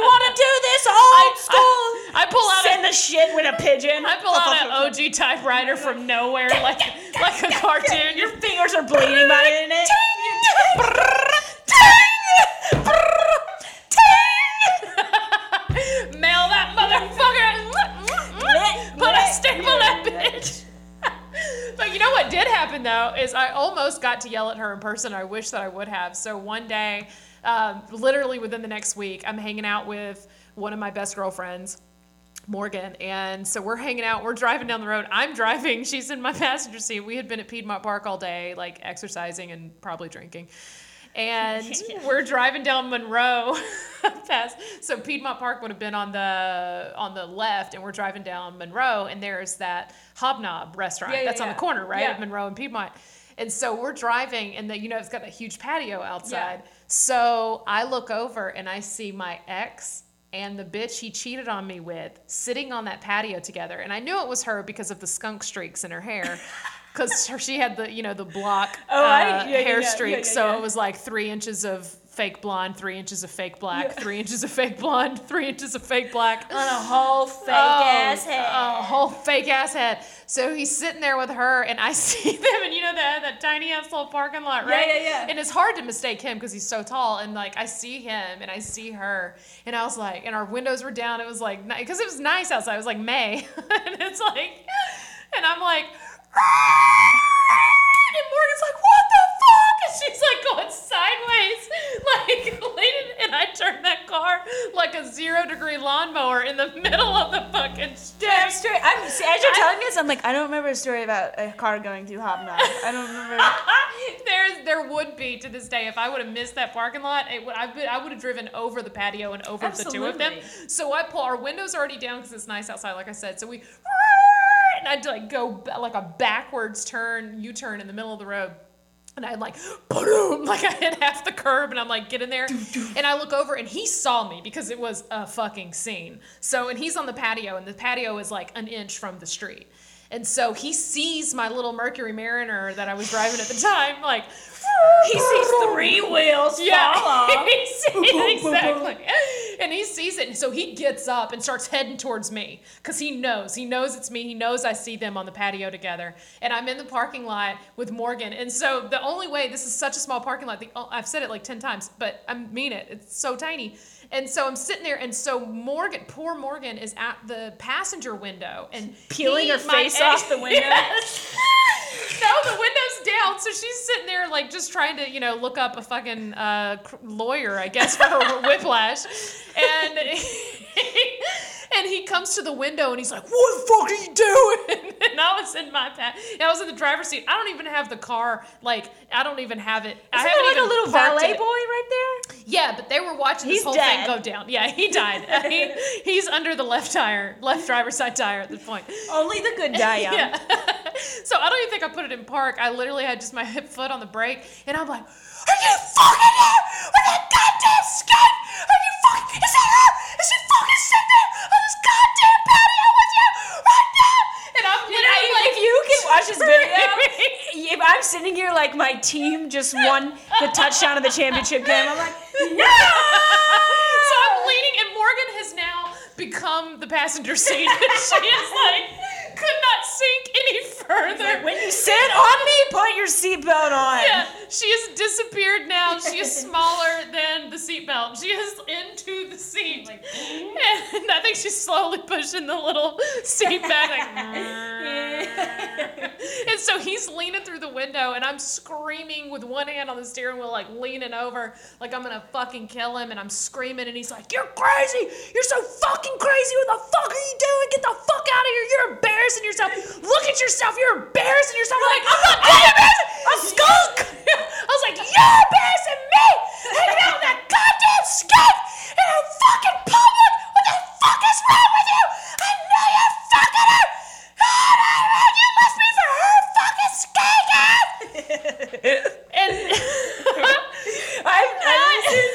want to do this old school? I pull out Send a, the shit with a pigeon. I pull out an OG typewriter from nowhere, like like a cartoon. Your fingers are bleeding by it in what did happen though is I almost got to yell at her in person. I wish that I would have. So one day, um, literally within the next week, I'm hanging out with one of my best girlfriends. Morgan. And so we're hanging out, we're driving down the road. I'm driving, she's in my passenger seat. We had been at Piedmont Park all day, like exercising and probably drinking. And we're driving down Monroe past so Piedmont Park would have been on the on the left and we're driving down Monroe and there's that Hobnob restaurant Yeah, yeah, that's on yeah. the corner, right? Yeah. Of Monroe and Piedmont. And so we're driving and the, you know it's got that huge patio outside. So I look over and I see my ex and the bitch he cheated on me with sitting on that patio together. And I knew it was her because of the skunk streaks in her hair. Because she had the, you know, the block Oh, uh, I- yeah, yeah, hair yeah, yeah, streaks. yeah, so yeah. it was like three inches of fake blonde, three inches of fake black, three inches of fake blonde, three inches of fake black. On a whole fake Oh, ass head. A whole fake ass head. So he's sitting there with her, and I see them, and you know that that tiny ass little parking lot, right? yeah, yeah. And it's hard to mistake him because he's so tall, and like I see him and I see her, and I was like, and our windows were down. It was like because it was nice outside. It was like May, and it's like, and I'm like. Ah! And Morgan's like, what the fuck? And she's like going sideways, like leaning, and I turned that car like a zero degree lawnmower in the middle of the fucking Damn street. straight. I'm, see, as you're telling this, I'm like, I don't remember a story about a car going through Hobnob. I don't remember. There's there would be to this day if I would have missed that parking lot, it would I would I would have driven over the patio and over the two of them. Absolutely. So I pull our windows already down because it's nice outside, like I said. So we and I'd like go like a backwards turn, U turn in the middle of the road. And I'd like, boom, like I hit half the curb, and I'm like, get in there. And I look over, and he saw me because it was a fucking scene. So, and he's on the patio, and the patio is like an inch from the street. And so he sees my little Mercury Mariner that I was driving at the time, like, He sees three wheels fall yeah, off. he sees, exactly. And he sees it, and so he gets up and starts heading towards me because he knows. He knows it's me. He knows I see them on the patio together, and I'm in the parking lot with Morgan. And so the only way this is such a small parking lot. The, I've said it like ten times, but I mean it. It's so tiny. And so I'm sitting there, and so Morgan, poor Morgan, is at the passenger window and Peeling he- her face off the window? Yes. no, the window's down, so she's sitting there like just trying to, you know, look up a fucking uh, lawyer, I guess, for her whiplash, and. And he comes to the window and he's like, "What the fuck are you doing?" And I was in my pa- I was in the driver's seat. I don't even have the car. Like, I don't even have it. I Isn't haven't there like a little valet boy right there? Yeah, but they were watching this He's whole dead. thing go down. Yeah, he died. he, he's under the left tire, left driver's side tire at this point. Only the good die young. Yeah. so I don't even think I put it in park. I literally had just my hip foot on the brake, and I'm like, "Are you fucking there with that goddamn skate? Are you fucking? Is that her? Is she fucking sitting there on this goddamn patio with you right now?" And I'm You know, like, if you can watch this video, if I'm sitting here like my team just won the touchdown of the championship game, I'm like, no! so I'm leaning, and Morgan has now become the passenger seat. And she is like, could not sink any further. When you sit on me, put your seatbelt on. Yeah, she has disappeared now. She is smaller than the seatbelt. She is into the seat. and I think she's slowly pushing the little seat back. Like, and so he's leaning through the window, and I'm screaming with one hand on the steering wheel, like leaning over, like I'm gonna fucking kill him. And I'm screaming, and he's like, You're crazy! You're so fucking crazy! What the fuck are you doing? Get the fuck out of here! Embarrassing yourself! Look at yourself! You're embarrassing yourself! I'm like, I'm not embarrassing! A skunk! I was like, You're embarrassing me! Hanging out with that goddamn skunk in a fucking public! What the fuck is wrong with you? I know you're fucking her! You must be for her fucking skunk ass! and I've, I, this is,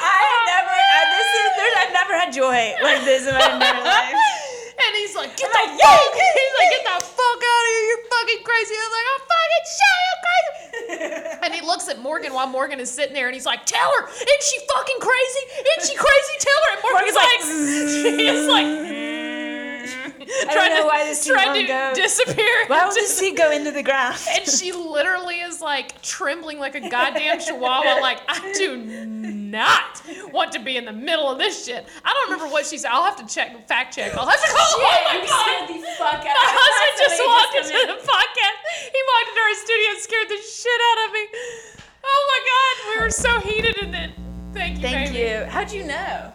I've never, uh, this is, there's, I've never had joy like this in my entire life. and he's like, get the like, fuck! He's like, get the fuck out of here! You're fucking crazy! I was like, I'm fucking shit! I'm crazy! and he looks at Morgan while Morgan is sitting there, and he's like, tell her! Isn't she fucking crazy? Isn't she crazy? Tell her! And Morgan's, Morgan's like, like, he's like. I don't know why this seat trying won't to go. disappear. Why would into the seat go into the ground? and she literally is like trembling like a goddamn chihuahua. Like, I do not want to be in the middle of this shit. I don't remember what she said. I'll have to check, fact check. I'll have to call. Oh my you god! scared the fuck out My of me. husband just Somebody walked just into come the podcast. He walked into our studio and scared the shit out of me. Oh my god, we were so heated in it. Thank you, Thank baby. you. How'd you know?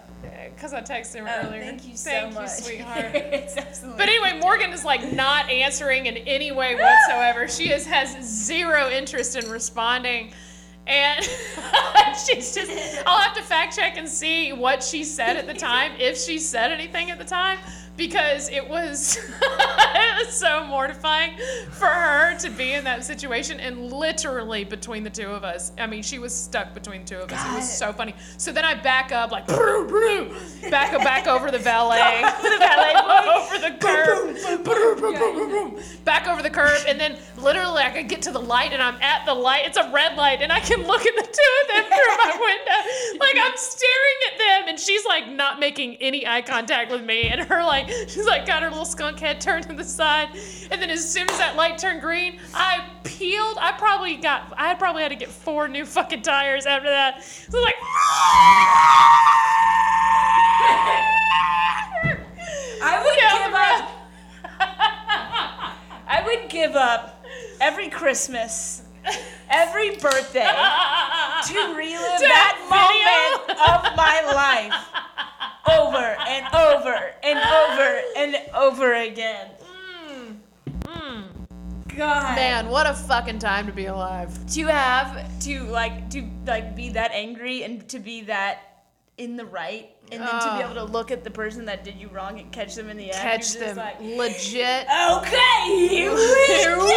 Because I texted him Oh, earlier. thank you so Thank much. you, sweetheart. it's absolutely. But anyway, Morgan is like not answering in any way whatsoever. She is, has zero interest in responding. And she's just, I'll have to fact check and see what she said at the time, if she said anything at the time, because it was, it was so mortifying for her to be in that situation and literally between the two of us. I mean, she was stuck between two of us. It was so funny. So then I back up, like, brr, brr, back, back over the valet, the valet, over the curb, back over the curb, and then literally I could get to the light, and I'm at the light. It's a red light, and I can look at the two of them through my window, like I'm staring at them, and she's like not making any eye contact with me, and her like she's like got her little skunk head turned to the side, and then as soon as that light turned green, I peeled. I probably got, I probably had to get four new fucking tires after that. So like. I would Yeah, give up. I would give up every Christmas, every birthday to relive To that moment of my life over and over and over and over again. Mm. Mm. God. Man, what a fucking time to be alive. to have to like to like be that angry and to be that in the right and then to be able to look at the person that did you wrong and catch them in the act. Catch just them. like, Legit. okay, here we go.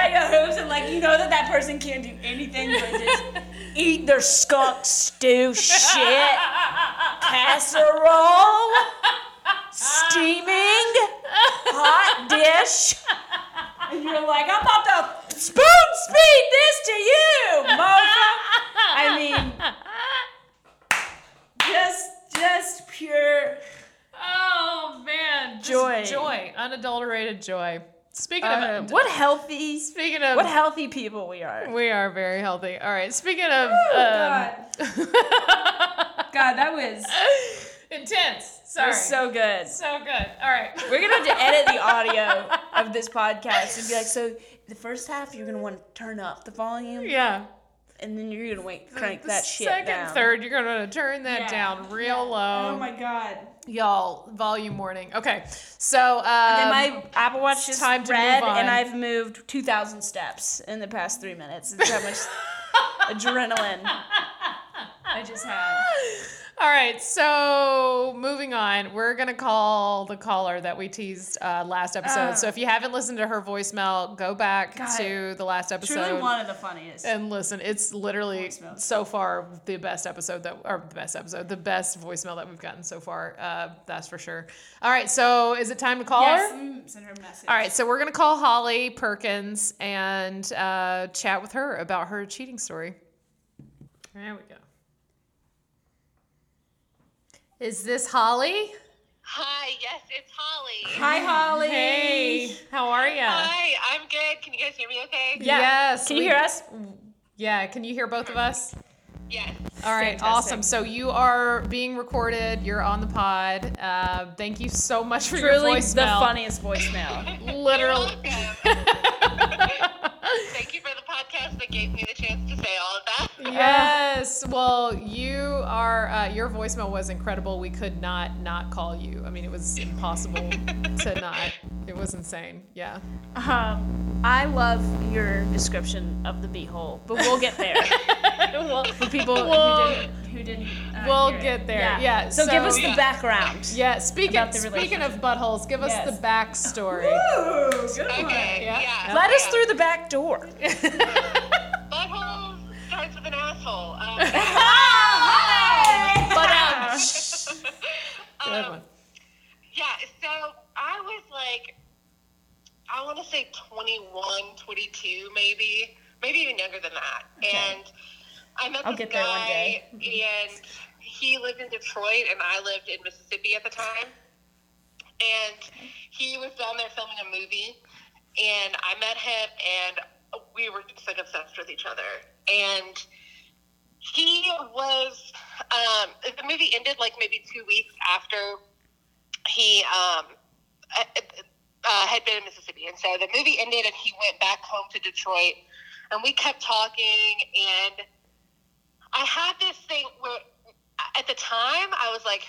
out your hooves and like you know that that person can't do anything but just eat their skunk stew shit casserole steaming hot dish. And you're like, I'm about to spoon speed this to you, motherfucker. I mean, just, just pure. Oh man, Just Joy. joy, unadulterated joy. Speaking Uh, of what healthy, speaking of what healthy people we are. we are very healthy. All right, speaking of God. um, God, that was, intense. Sorry, so good. so good. All right, We're gonna have to edit the audio of this podcast and be like, so the first half you're gonna want to turn up the volume, yeah. And then you're gonna wait crank The that shit second, down. third, you're gonna turn that Yeah. down real Yeah. low. Oh my god. Y'all, volume warning. Okay, so um, my Apple Watch is time red, and I've moved 2,000 steps in the past three minutes. That's how much adrenaline I just had. All right, so moving on, we're gonna call the caller that we teased uh, last episode. so if you haven't listened to her voicemail, go back God, to the last episode. Truly one of the funniest. and listen, it's literally Voicemail. so far the best episode that, or the best episode, the best voicemail that we've gotten so far. Uh, that's for sure. All right, so is it time to call yes, her? mm, send her a message. All right, so we're gonna call Holly Perkins and uh, chat with her about her cheating story. There we go. Is this Holly? Hi, yes, it's Holly. Hi, Holly. Hey, how are you? Hi, I'm good. Can you guys hear me okay? Yeah. Yes. Can you hear us? Yeah. Can you hear both of us? Yes. All right, Fantastic. awesome. So you are being recorded. You're on the pod. Uh, thank you so much for Truly your the voicemail. funniest voicemail. Literally. You're welcome. Thank you for the podcast that gave me the chance to say all of that. Yes. Well, you are. Uh, your voicemail was incredible. We could not not call you. I mean, it was impossible to not. It was insane. Yeah. Um, I love your description of the beehole, but we'll get there. well, For people We'll- who didn't, who didn't uh, we'll get there. Yeah, So, give so- us the background. yeah. Speaking the speaking of buttholes, give us Yes. the backstory. Okay. Yeah. Yeah. Let us through the back door. Butthole starts with an asshole. Um, But um, good um, one. yeah, so I was like, I want to say 21, 22, maybe, maybe even younger than that. And I met I'll this get there one guy, and he lived in Detroit, and I lived in Mississippi at the time. And he was down there filming a movie, and I met him, and we were just like obsessed with each other. And he was, um, the movie ended like maybe two weeks after he um, uh, uh, had been in Mississippi. And so the movie ended, and he went back home to Detroit, and we kept talking. And I had this thing where, at the time, I was like,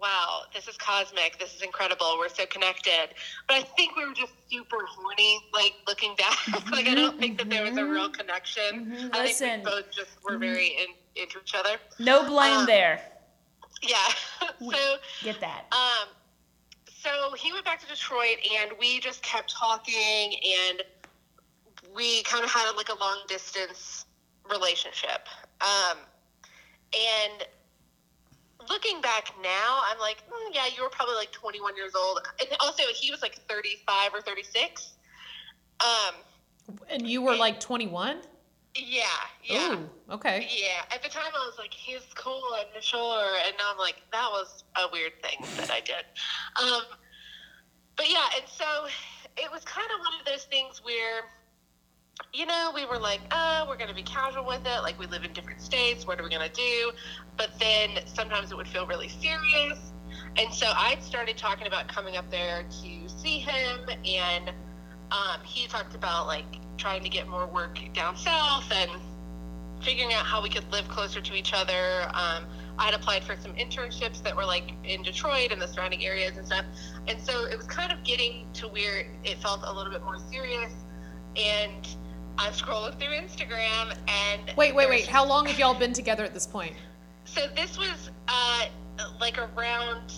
wow, this is cosmic. This is incredible. We're so connected. But I think we were just super horny, like looking back. like, I don't think that there was a real connection. I Listen. think we both just were very in, into each other. No blame Um, there. Yeah. so, Get that. um, so he went back to Detroit, and we just kept talking, and we kind of had like a long distance relationship. Um, and looking back now, I'm like, mm, yeah, you were probably like 21 years old, and also he was like 35 or 36. Um, And you were like 21? yeah, yeah. Ooh, okay. Yeah, at the time I was like, he's cool and sure, and now I'm like, that was a weird thing that I did. Um, but yeah, and so it was kind of one of those things where, you know, we were like, oh, we're going to be casual with it. Like, we live in different states. What are we going to do? But then sometimes it would feel really serious. And so I started talking about coming up there to see him, and um, he talked about like trying to get more work down south and figuring out how we could live closer to each other. Um, I had applied for some internships that were like in Detroit and the surrounding areas and stuff. And so it was kind of getting to where it felt a little bit more serious. And I'm scrolling through Instagram and Wait, wait, wait. How long have y'all been together at this point? so this was uh, like around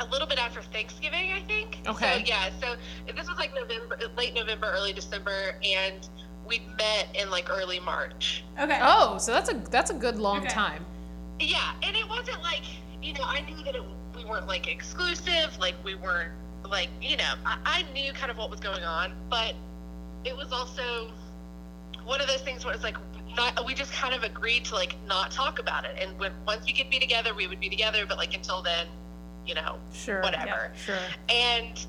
a little bit after Thanksgiving, I think. Okay. So yeah, so this was like November, late November, early December, and we met in like early March. Okay. Oh, so that's a that's a good long Okay. time. Yeah, and it wasn't like you know I knew that it, we weren't like exclusive, like we weren't like you know I, I knew kind of what was going on, but it was also one of those things where it's like not, we just kind of agreed to like not talk about it, and when once we could be together, we would be together, but like until then, you know, Sure. whatever. Sure. And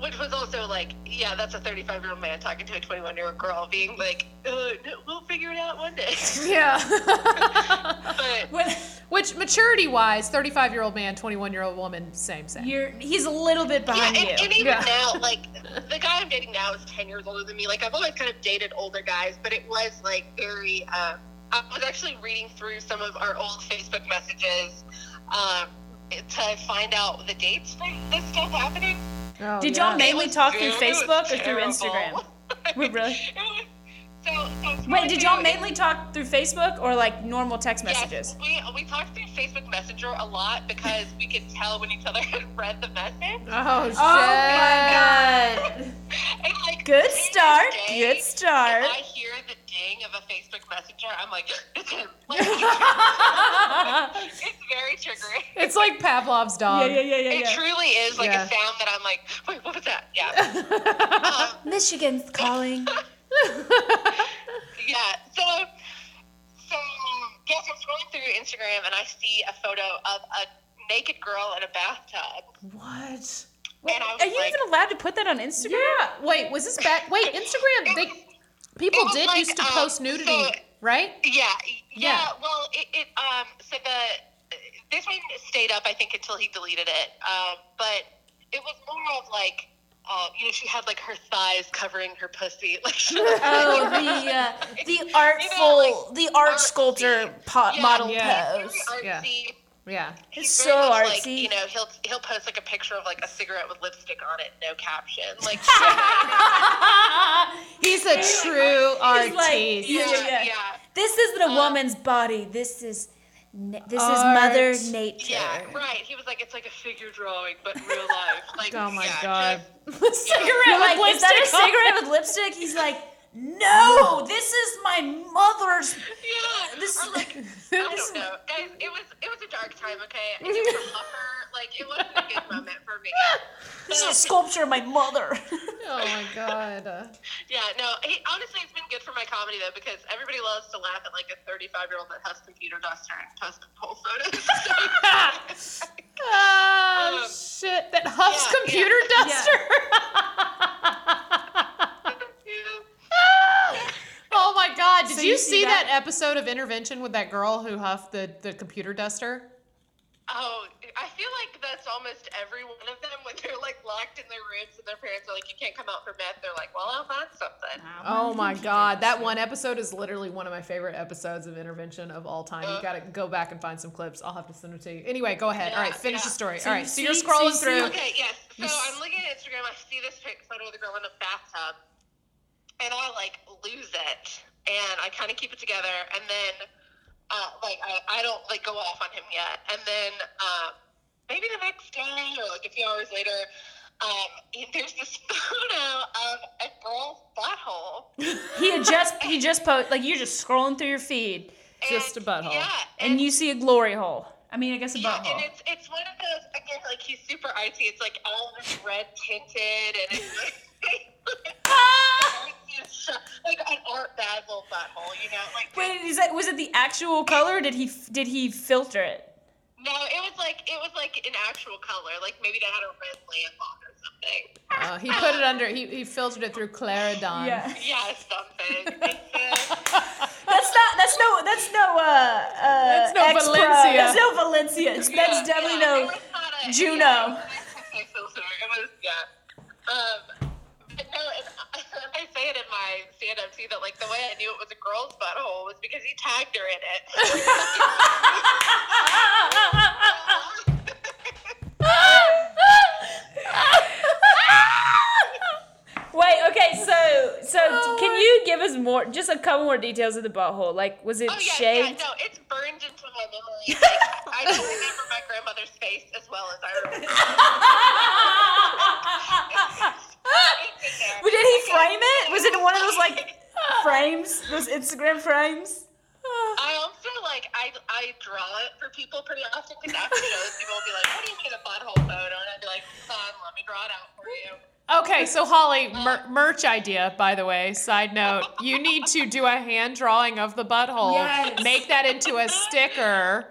which was also like, yeah, that's a 35 year old man talking to a 21 year old girl, being like, uh, no, we'll figure it out one day. Yeah. but Which maturity wise, 35 year old man, 21 year old woman, same, same. You're he's a little bit yeah, behind and, you. and even Yeah. now, like the guy I'm dating now is 10 years older than me. Like I've always kind of dated older guys, but it was like very. Um, I was actually reading through some of our old Facebook messages um, to find out the dates for this stuff happening. Oh, Did yeah. y'all mainly talk through very Facebook or through terrible. Instagram? Wait, really? It was- so, so Wait, did y'all too, mainly talk through Facebook or like normal text messages? Yes, we, we talked through Facebook Messenger a lot because we could tell when each other had read the message. Oh, shit. god. And like, Good start. day, Good start. If I hear the ding of a Facebook Messenger, I'm like, it's him. Like, it's very triggering. It's like Pavlov's dog. Yeah, yeah, yeah, yeah, It yeah. truly is like Yeah. a sound that I'm like, wait, what was that? Yeah. um, Michigan's calling. Yeah. So, so yes, I'm scrolling through Instagram and I see a photo of a naked girl in a bathtub, What? was Are you like, even allowed to put that on Instagram? Yeah. Wait, was this back? Wait, Instagram. They people did like, used to um, post nudity, so- right? yeah, yeah. Yeah. Well, it, it um, so the this one stayed up, I think, until he deleted it. Um, but it was more of like. Uh, you know, she had like her thighs covering her pussy, like she was Oh, the uh, the artful, like, the art artsy. sculptor po- Yeah, model yeah. pose. Yeah. Yeah. He's It's so much Like, artsy. you know, he'll he'll post like a picture of like a cigarette with lipstick on it, no caption. Like, He's a true artist. like- Yeah, yeah, yeah. yeah. This isn't a woman's body. This is na- this is Art. Mother Nature. Yeah, right. He was like, it's like a figure drawing, but real life. Like, oh my yeah, god. just- cigarette You're with like, is that a lipstick cigarette with lipstick? He's like, no, this is my mother's. yeah. This- is like, I don't know, guys. It was it was a dark time. Okay, it was a buffer. Like, it wasn't a good moment for me. This is a sculpture of my mother. Oh my god. Yeah, no. He, honestly, it's been good for my comedy though because everybody loves to laugh at like a 35 year old that has computer duster and post whole photos. Oh Um, shit! That Huff's yeah, computer yeah. duster. Oh my god! Did So you, you see see that? that? episode of Intervention with that girl who huffed the the computer duster? Oh, I feel like that's almost every one of them when they're like locked in their rooms and their parents are like, "You can't come out for meth." They're like, "Well, I'll find something." Oh my god, that one episode is literally one of my favorite episodes of Intervention of all time. You gotta go back and find some clips. I'll have to send them to you. Anyway, go ahead. all right, finish yeah. the story. So all you right, so you're scrolling see- through. Okay, yes. So You s- I'm looking at Instagram. I see this pic- photo of the girl in the bathtub, and I like lose it, and I kind of keep it together, and then uh, like I, I don't like go off on him yet, and then um, maybe the next day or like a few hours later. Um, there's this photo of a girl's butthole. he had just he just post like you're just scrolling through your feed Just a butthole. Yeah, and you see a glory hole. I mean, I guess a Yeah, butthole. and it's it's one of those again like he's super icy. It's like all this red tinted and it's like, like an art dazzle butthole, you know? Like Wait, is that was it the actual color? Or did he did he filter it? no, it was like it was like an actual color. Like maybe they had a red lamp on or something. Uh, he put it under. He, he filtered it through Clarendon. Yeah, yeah something. That's not. That's no. That's no. Uh, uh, That's no X-Pro. Valencia. That's no Valencia. It's, that's yeah, definitely yeah, no. it was not a- Juno. Yeah, it was it was yeah. Um, say it in my stand-up too that like the way I knew it was a girl's butthole was because he tagged her in it. Wait. Okay. So so can you give us more? Just a couple more details of the butthole. Like, was it oh yeah, yeah, shaved? no, it's burned into my memory. Like, I don't remember my grandmother's face as well as I remember. It's in there. But did he frame it? Was it one of those like frames? Those Instagram frames? I also like I I draw it for people pretty often because after shows people will be like, "What do you mean a butthole photo?" And I'd be like, "Son, let me draw it out for you." Okay, so Holly, um, mer- merch idea, by the way. Side note: you need to do a hand drawing of the butthole, Yes. make that into a sticker,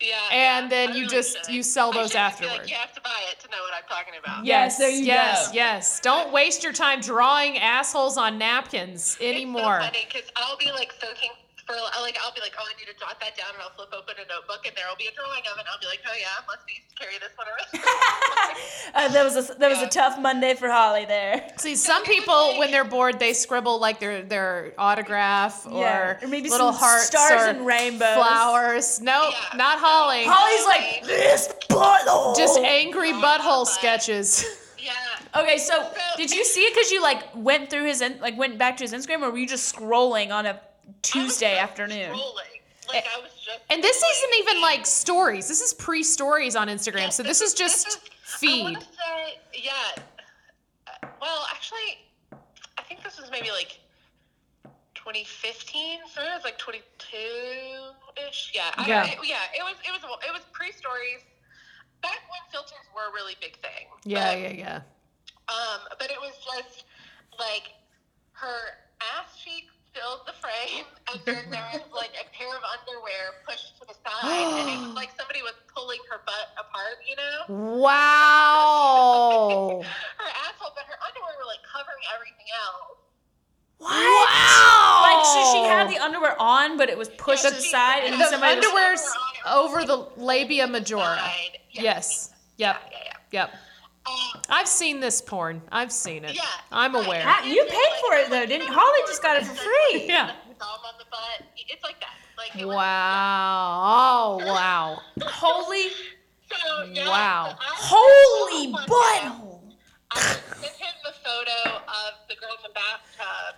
Yeah. And yeah, then you really just- should. you sell those should just. Like, you have to buy it to know what I'm talking about. Yes, there you yes, go. yes. Don't waste your time drawing assholes on napkins anymore. It's so funny because I'll be like soaking for like I'll be like, oh, I need to jot that down, and I'll flip open a notebook, and there will be a drawing of it. and I'll be like, oh yeah, must be carry this one around. Uh, that was a that was a tough Monday for Holly there. See, some people when they're bored, they scribble like their their autograph or, Yeah, or maybe little some hearts stars or and rainbows. flowers. Nope, Yeah. not Holly. Holly's like this butthole. Just angry Oh, butthole God. sketches. yeah. Okay, so did you see it because you like went through his in, like went back to his Instagram, or were you just scrolling on a I was Tuesday afternoon? Like I was just. And this scrolling. isn't even like stories. This is pre-stories on Instagram. Yeah, So this is just I feed. wanna say, yeah. Uh, Well, actually, I think this was maybe like 2015. So it was like 22 ish. Yeah. I- Yeah. it- yeah. It was. It was. It was pre-stories. Back when filters were a really big thing. Yeah, But, yeah, yeah. Um, but it was just like her ass cheek filled the frame, and then there was like a pair of underwear pushed to the side, and it was like somebody was pulling her butt apart, you know, Wow. her asshole, but her underwear were like covering everything else. Wow. Like, so she had the underwear on, but it was pushed Yeah, to the side, and the then the somebody underwear's Underwear on over the labia majora. Side. Yeah, Yes. Yep. Yeah, yeah, Yep. yeah. Um, I've seen this porn. I've seen it. Yeah, I'm aware. Ah, you paid for it though, didn't Holly? Just got it for free. Yeah. Thumb on the butt. It's like that. Like it was- Wow. Oh, wow. Holy, So, yeah, Wow. so I- holy oh one butthole! I sent him the photo of the girl in the bathtub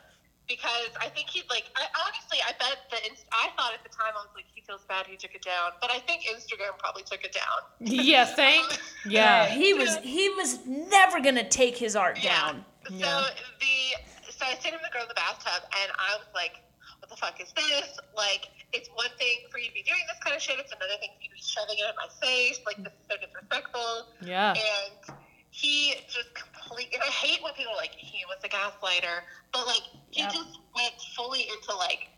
because I think he'd like. I honestly, I bet the. Inst- I thought at the time I was like, he feels bad, he took it down. But I think Instagram probably took it down. Yeah, think. Yeah, Yeah. he was he was never gonna take his art down. So Yeah. the so I sent him the girl in the bathtub, and I was like, "What the fuck is this? Like, it's one thing for you to be doing this kind of shit. It's another thing for you to be shoving it in my face. Like, this is so disrespectful." Yeah. and he just completely and I hate when people are like he was a gaslighter, but like he Yep. just went fully into like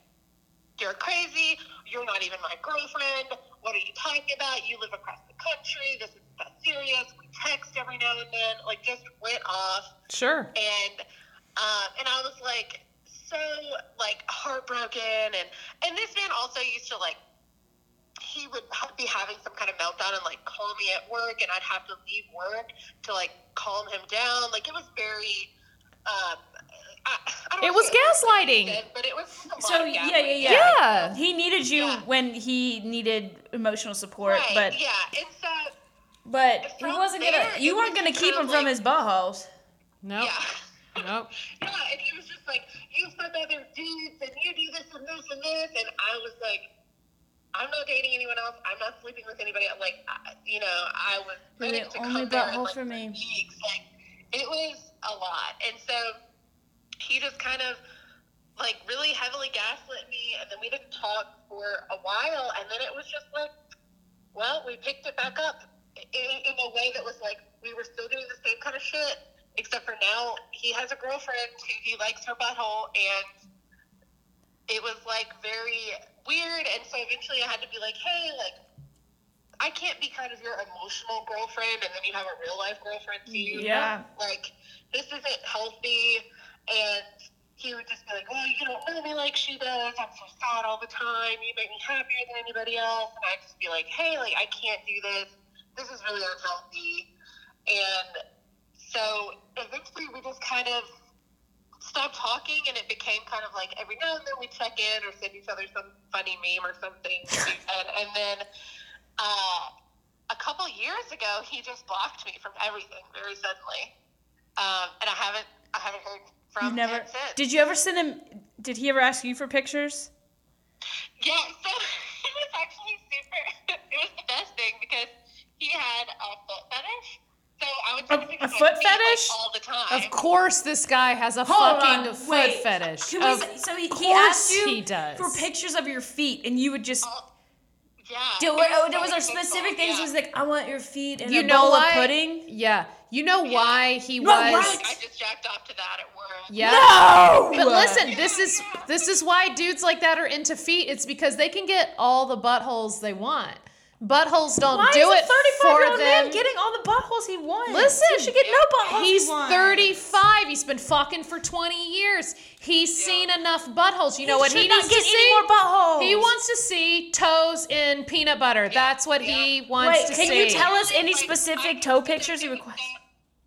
you're crazy, you're not even my girlfriend, what are you talking about? You live across the country, this is that serious, we text every now and then, like just went off Sure. and um, and I was like so like heartbroken and and this man also used to like he would ha- be having some kind of meltdown and like call me at work and I'd have to leave work to like calm him down like it was very um I, I It was gaslighting. abusive, but it was a lot So of yeah, yeah, yeah. Yeah. He needed you Yeah. when he needed emotional support, right but yeah it's so but he wasn't there, gonna. You weren't gonna keep him of from his buttholes. Nope. yeah Nope. Yeah, and he was just like, you fuck other dudes, and you do this and this and this, and I was like, I'm not dating anyone else. I'm not sleeping with anybody. I'm Like, I, you know, I was ready to only butthole like, for me. weeks. Like, it was a lot, and so he just kind of like really heavily gaslit me, and then we didn't talk for a while, and then it was just like, well, we picked it back up in, in a way that was like we were still doing the same kind of shit, except for now he has a girlfriend who he likes her butthole, and it was like very weird. And so eventually I had to be like, hey, like. I can't be kind of your emotional girlfriend, and then you have a real life girlfriend too. Yeah. Like this isn't healthy, and he would just be like, "Well, you don't know me like she does. I'm so sad all the time. You make me happier than anybody else." And I'd just be like, "Hey, like I can't do this. This is really unhealthy." And so eventually, we just kind of stopped talking, and it became kind of like every now and then we check in or send each other some funny meme or something. and and then uh, a couple years ago, he just blocked me from everything very suddenly, um, and I haven't I haven't heard from You've never. him since. Did you ever send him? Did he ever ask you for pictures? Yeah, so it was actually super. It was the best thing because he had a foot fetish. So I would A- take a pictures foot my feet, like, fetish? all the time. Of course, this guy has a Hold fucking on, foot wait. fetish. Can we Of so he, he asked you he does. for pictures of your feet, and you would just. Oh, yeah. Do, it oh, there was so there specific simple, things. yeah. He was like, I want your feet and you a know bowl why? of pudding. Yeah. You know why he No, was. what? I just jacked off to that at work. Yeah. No. But listen, this is this is why dudes like that are into feet. It's because they can get all the buttholes they want. Buttholes don't Why do is it a 35 for year old man getting all the buttholes he wants? Listen, he should get no buttholes. He's he wants. 35. He's been fucking for 20 years. He's seen enough buttholes. You know what he needs to see? more buttholes. He wants to see toes in peanut butter. That's what he wants Wait, to can see. Can you tell us any specific toe pictures you request?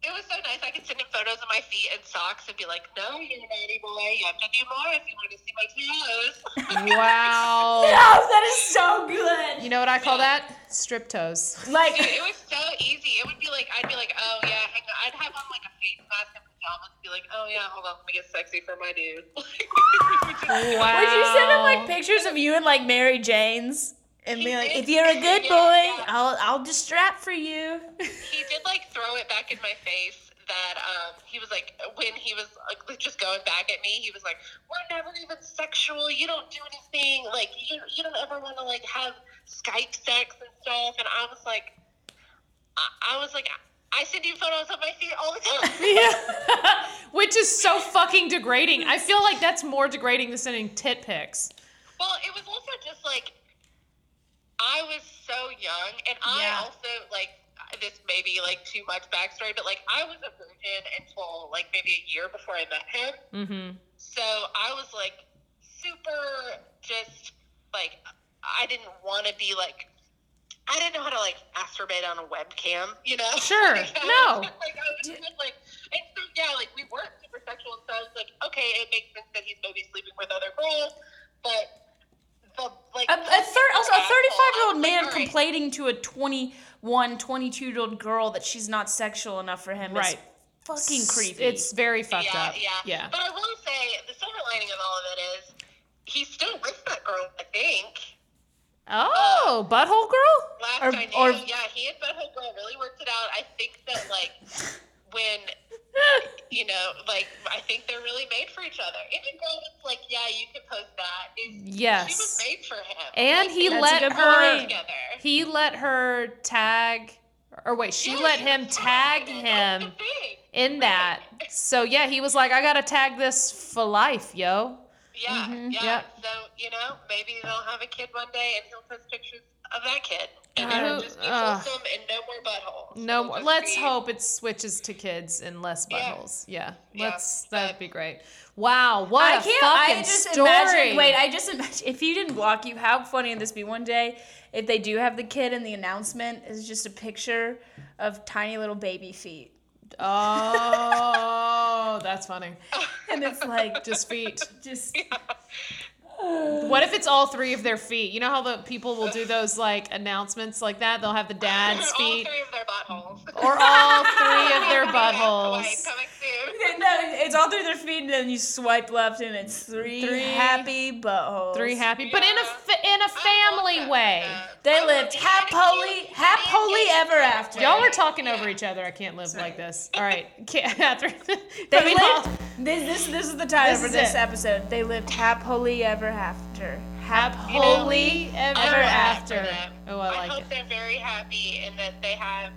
So- It was so nice. I could send him photos of my feet and socks and be like, "No, you're a naughty boy. You have to do more if you want to see my toes." Wow. That is so good. You know what I call that? Strip toes. Like, Dude, it was so easy. It would be like I'd be like, "Oh yeah, hang on." I'd have on like a face mask and pajamas and be like, "Oh yeah, hold on, let me get sexy for my dude." Wow. would you send him like pictures of you and like Mary Jane's? And be like, did. if you're a good boy, yeah. I'll I'll distract for you. he did like throw it back in my face that um he was like when he was like just going back at me he was like we're never even sexual you don't do anything like you you don't ever want to like have skype sex and stuff and i was like i, I was like I send you photos of my feet all the time. Yeah. Which is so fucking degrading. I feel like that's more degrading than sending tit pics. Well, it was also just like I was so young, and I Yeah. also like this may be like too much backstory, but like I was a virgin until like maybe a year before I met him. Mm-hmm. So I was like super just like I didn't want to be like I didn't know how to like masturbate on a webcam, you know? Sure. Like, No. was like I was just like and so yeah, like we weren't super sexual, so I was like, okay, it makes sense that he's maybe sleeping with other girls, but the like A, a thir- also a 35 year old man complaining. complaining to a 21, 22 year old girl that she's not sexual enough for him Right. is fucking creepy. It's very fucked yeah, up. Yeah, Yeah. But I will say the silver lining of all of it is he's still with that girl. I think. Oh, um, butthole girl? Last Or- I knew, or- yeah, he and Butthole Girl really worked it out. I think that like when you know, like I think they're really made for each other. Any girl was like, yeah, you can post that." Yes, She was made for him. And he let her together. he let her tag or wait, she Yeah, let him tag him That's the thing. in that. So yeah, he was like, I gotta tag this for life, yo. Yeah, mm-hmm, yeah. yep. So you know, maybe they'll have a kid one day, and he'll post pictures of that kid, and Uh, it'll just be ugh. wholesome and no more buttholes. No, It'll more. let's be- hope it switches to kids and less Yeah. buttholes. Yeah, Yeah, let's. That'd but- be great. Wow, what I a can't. fucking I just story! imagine. Wait, I just imagine if you didn't block you, how funny would this be one day if they do have the kid and the announcement is just a picture of tiny little baby feet, oh, that's funny. and it's like Just feet. just What if it's all three of their feet? You know how the people will do those like announcements like that? They'll have the dad's feet. Or all three of their buttholes. or all three of their buttholes. coming soon. no, it's all through their feet, and then you swipe left, and it's three, Three- happy buttholes. Three happy, but in a fa- in a I family way. They I lived happily, happily ever after. Y'all are talking over each other. I can't live like this. All right, Katherine. They I mean, lived. This, this this is the title This for this it. episode. They lived happily ever after. Happily ever Ever after. them. Oh, I I like hope it. they're very happy and that they have,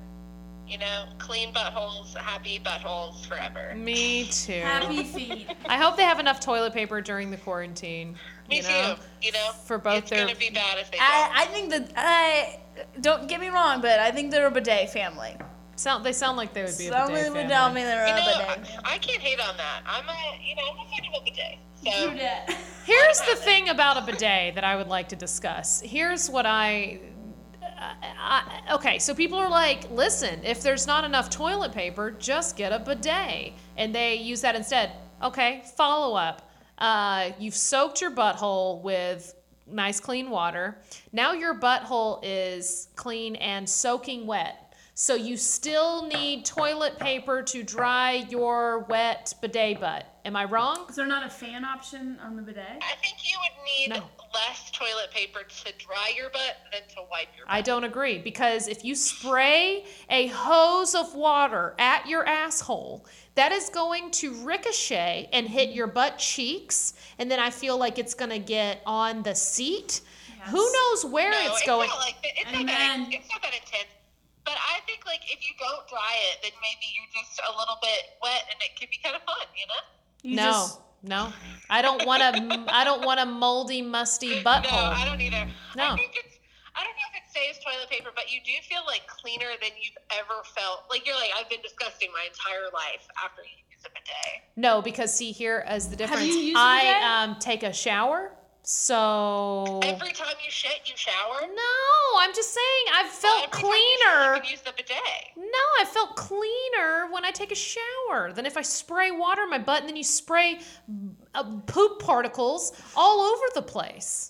you know, clean buttholes, happy buttholes forever. Me too. Happy feet. I hope they have enough toilet paper during the quarantine. Me you know? too. You know, For both it's their- gonna be bad if they don't. I, I think that I don't get me wrong, but I think they're a bidet family. Sound they sound like they would be a Someone bidet would tell me they're you a know, bidet I, family. I can't hate on that. I'm a, you know, I'm a fan of a bidet. So Here's the thing about a bidet that I would like to discuss. Here's what I, I, I okay, so people are like, listen, if there's not enough toilet paper, just get a bidet, and they use that instead. Okay, follow up. Uh, you've soaked your butthole with nice clean water. Now your butthole is clean and soaking wet. So you still need toilet paper to dry your wet bidet butt. Am I wrong? Is there not a fan option on the bidet? I think you would need No. Less toilet paper to dry your butt than to wipe your butt. I don't agree because if you spray a hose of water at your asshole, that is going to ricochet and hit your butt cheeks, and then I feel like it's going to get on the seat. Who knows where no, it's going? Not like. It's, not that, it's not that intense. But I think like if you don't dry it, then maybe you're just a little bit wet, and it can be kind of fun, you know. You no, just- no, I don't want a, I don't want a moldy, musty butt No, I don't either. No. I think it's. I don't know if it saves toilet paper, but you do feel like cleaner than you've ever felt. Like you're like, I've been disgusting my entire life after you use a bidet. No, because see here is the difference. you used a I bidet? um take a shower, so Every time you shit, you shower. no, I'm just saying I've felt Every time you shit, cleaner. you can use the bidet. No, I felt cleaner when I take a shower than if I spray water in my butt and then you spray uh, poop particles all over the place.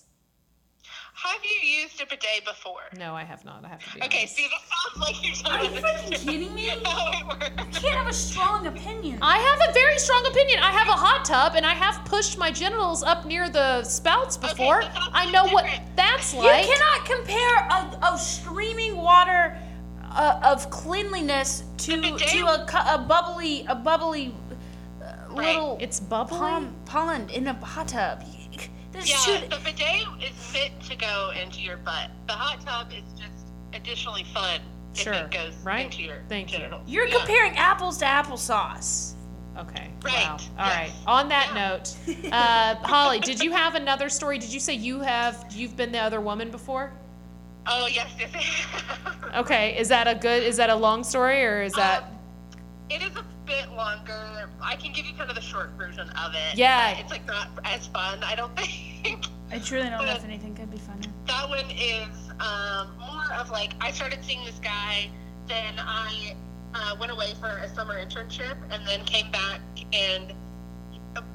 Have you used a bidet before? No, I have not. I have to be Okay, honest. see, that sounds like you're Are you trying freaking kidding me? how it works. You can't have a strong opinion. I have a very strong opinion. I have a hot tub and I have pushed my genitals up near the spouts before. but that's I know what different. that's You like. cannot compare a, a streaming water uh, of cleanliness to bidet- to a, cu- a bubbly a bubbly uh, Right. little It's bubbly. pond, pond in a hot tub. There's Yeah, two. the bidet is meant to go into your butt. The hot tub is just additionally fun Sure, if it goes right? into your Thank you. genitals. You're Yeah. comparing apples to applesauce. Okay. Right, Wow. All yes. right. On that Yeah. note, uh, Holly, did you have another story? Did you say you have you've been the other woman before? Oh yes, yes. yes. Okay. Is that a good? Is that a long story or is that? Um, it is a bit longer. I can give you kind of the short version of it. Yeah. It's like not as fun, I don't think. I truly don't know But- if anything could be funner. that one is um, more of like I started seeing this guy, then I uh, went away for a summer internship, and then came back and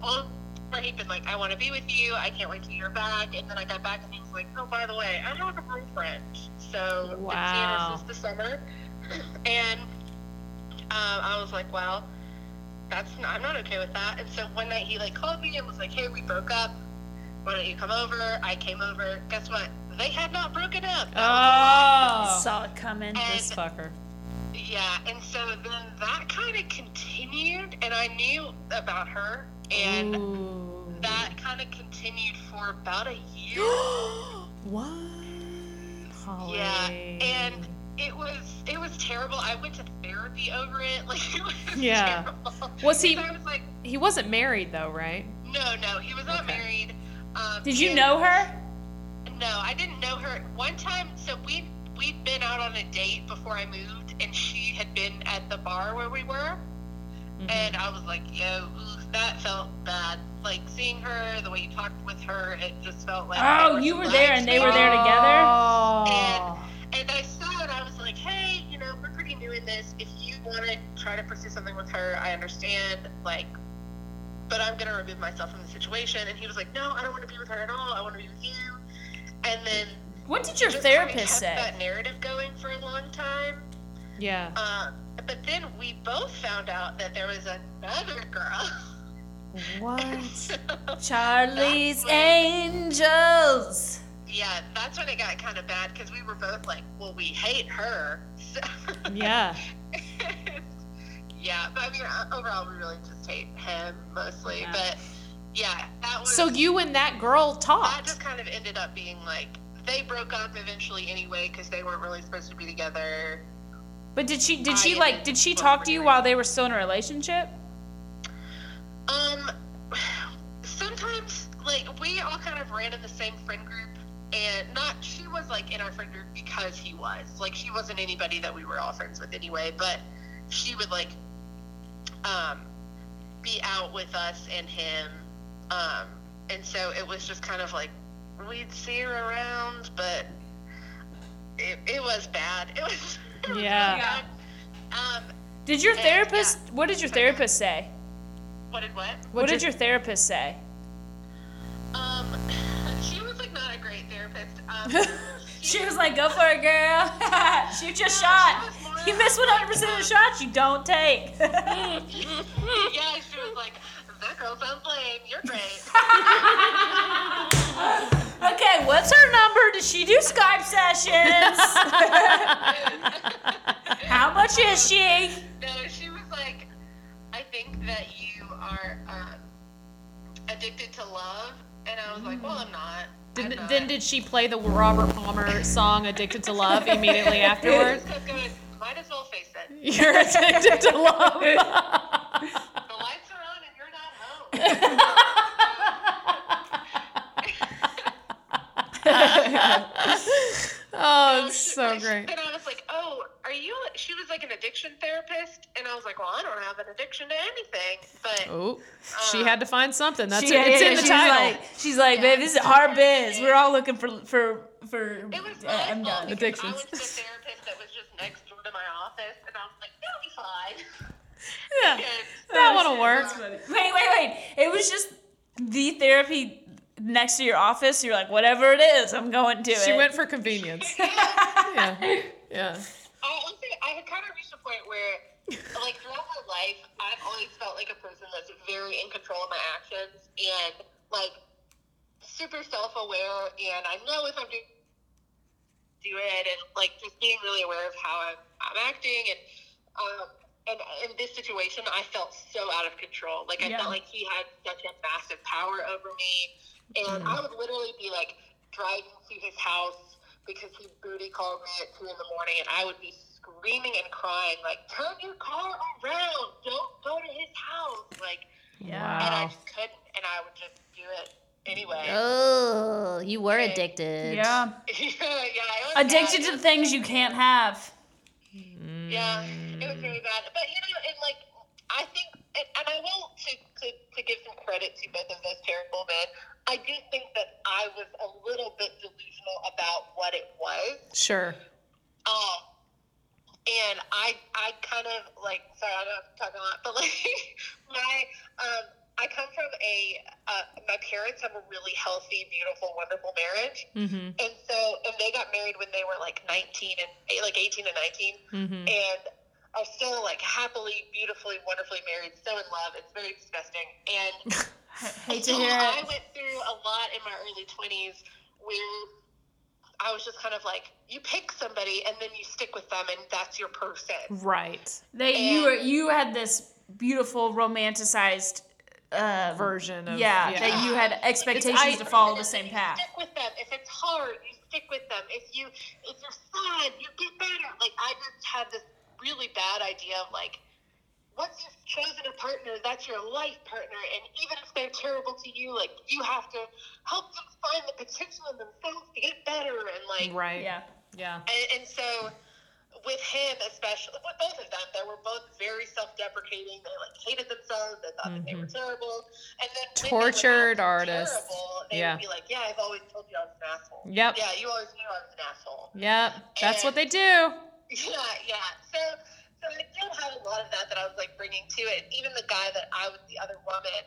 all where he'd been like, "I want to be with you. I can't wait till you're back." And then I got back, and he was like, "Oh, by the way, I have a girlfriend." So been seeing Wow. her the summer, and uh, I was like, "Well." That's I'm not okay with that. And so one night he like called me and was like, "Hey, we broke up. Why don't you come over?" I came over. Guess what? They had not broken up. Oh. Saw it coming. This fucker. Yeah, and so then that kind of continued, and I knew about her, and Ooh. that kind of continued for about a year. what? Holly. yeah, and it was it was terrible. I went to therapy over it. Like it was Yeah. terrible. Was he- I was like, he wasn't married though, right? no, no, he was not Okay. married. Um, Did you know her? No, I didn't know her. One time, so we we'd been out on a date before I moved, and she had been at the bar where we were, Mm-hmm. and I was like, "Yo, ooh, that felt bad." Like seeing her, the way you talked with her, it just felt like. Oh, you were there and they were there together? Oh. And I saw it. I was like, "Hey, you know, we're pretty new in this. If you want to try to pursue something with her, I understand. Like, but I'm gonna remove myself from the situation." And he was like, "No, I don't want to be with her at all. I want to be with you." And then What did your just kinda therapist kept say? That narrative going for a long time. Yeah. Um, but then we both found out that there was another girl. What? Charlie's That's when- Angels. Yeah, that's when it got kind of bad because we were both like, "Well, we hate her." So Yeah. yeah, but I mean, overall, we really just hate him mostly. Yeah. But yeah, that was. So you and that girl talked. that just kind of ended up being like they broke up eventually anyway because they weren't really supposed to be together. But did she did I she like did she talk to you while they were still in a relationship? Um, sometimes like we all kind of ran in the same friend group, and not she was like in our friend group because he was like she wasn't anybody that we were all friends with anyway, but she would like um be out with us and him, um, and so it was just kind of like we'd see her around, but it, it was bad. It was, it was Yeah. really. Um, Did your And, therapist what did your therapist say? what did what? What did your therapist say? Um, She was like, "Go for it, girl. Shoot your shot. she was more You miss 100 percent of the shots you don't take." yeah, she was like, that girl's sounds lame. You're great. okay, what's her number? Does she do Skype sessions? How much is she? no, she was like, I think that you are um, addicted to love, and I was like, well, I'm not. I'm Did, not. then did she play the Robert Palmer song "Addicted to Love" immediately I afterward? just Might as well face it. You're addicted to love. The lights are on and you're not home. Oh, it's she- so she- great. And I was like, "Oh, are you?" She was like an addiction therapist, and I was like, "Well, I don't have an addiction to anything." But Oh, she had to find something. That's She- it. It's yeah, in the she's title. Like, she's like, babe, this is our biz. We're all looking for for for. it was uh, I'm done. Addictions. I was the therapist that was just next door to my office, and I was like, "That'll be fine." yeah, And that one'll work. Wait, wait, wait. It was just the therapy next to your office. You're like, whatever it is, I'm going to She it. went for convenience. yeah, yeah. I honestly, I had kind of reached a point where, like, throughout my life, I've always felt like a person that's very in control of my actions and, like, super self aware. And I know if I'm doing do it and, like, just being really aware of how I'm, I'm acting. And, um, and in this situation, I felt so out of control. Like, I Yeah. felt like he had such a massive power over me. And mm. I would literally be, like, driving to his house because he booty called me at 2 in the morning, and I would be screaming and crying, like, turn your car around. Don't go to his house. Like, yeah. and I just couldn't, and I would just do it anyway. Oh, you were addicted. yeah, yeah, yeah. It was addicted bad. to things you can't have. Yeah, it was mm. very bad. But you know, and like I think, and, and I want to, to to give some credit to both of those terrible men. I do think that I was a little bit delusional about what it was. Sure. Um, and I I kind of like sorry I know I'm talking a lot, but like my um I come from a uh, my parents have a really healthy, beautiful, wonderful marriage, Mm-hmm. and so and they got married when they were like 19 and like 18 and 19, Mm-hmm. and are still like happily, beautifully, wonderfully married, so in love. It's very disgusting, and Hate to hear I went through a lot in my early 20s where I was just kind of like, you pick somebody and then you stick with them, and that's your person. Right. They you were you had this beautiful romanticized uh, Version of yeah, yeah. that you had expectations I- to follow the same you path. Stick with them. If it's hard, you stick with them. If you if you're sad, you get better. Like I just had this really bad idea of like once you've chosen a partner, that's your life partner, and even if they're terrible to you, like you have to help them find the potential in themselves to get better, and like Right. Yeah. Yeah. and, and so with him especially with both of them they were both very self-deprecating they like hated themselves they thought that they were terrible and then when they Mm-hmm. Tortured acting artists. terrible, they Yeah. would be like yeah i've always told you i was an asshole Yep. yeah you always knew i was an asshole Yep. That's what they do. Yeah yeah so so i still have a lot of that that i was like bringing to it even the guy that i was the other woman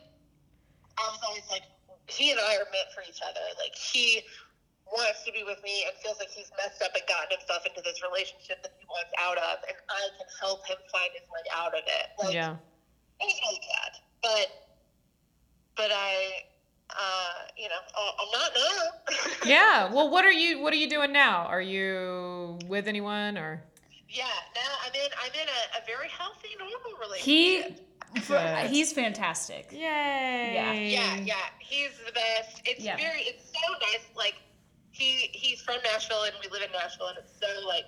i was always like he and i are meant for each other like he wants to be with me and feels like he's messed up and gotten himself into this relationship that he wants out of, and I can help him find his way out of it. Like, Yeah. it was really bad, but but I, uh, you know, I'm not now. Yeah. Well, what are you what are you doing now? Are you with anyone or yeah. Now I'm in. I'm in a, a very healthy, normal relationship. He for, he's fantastic. Yay. Yeah, yeah, yeah. he's the best. It's Yeah. very, it's so nice. Like he he's from Nashville, and we live in Nashville, and it's so like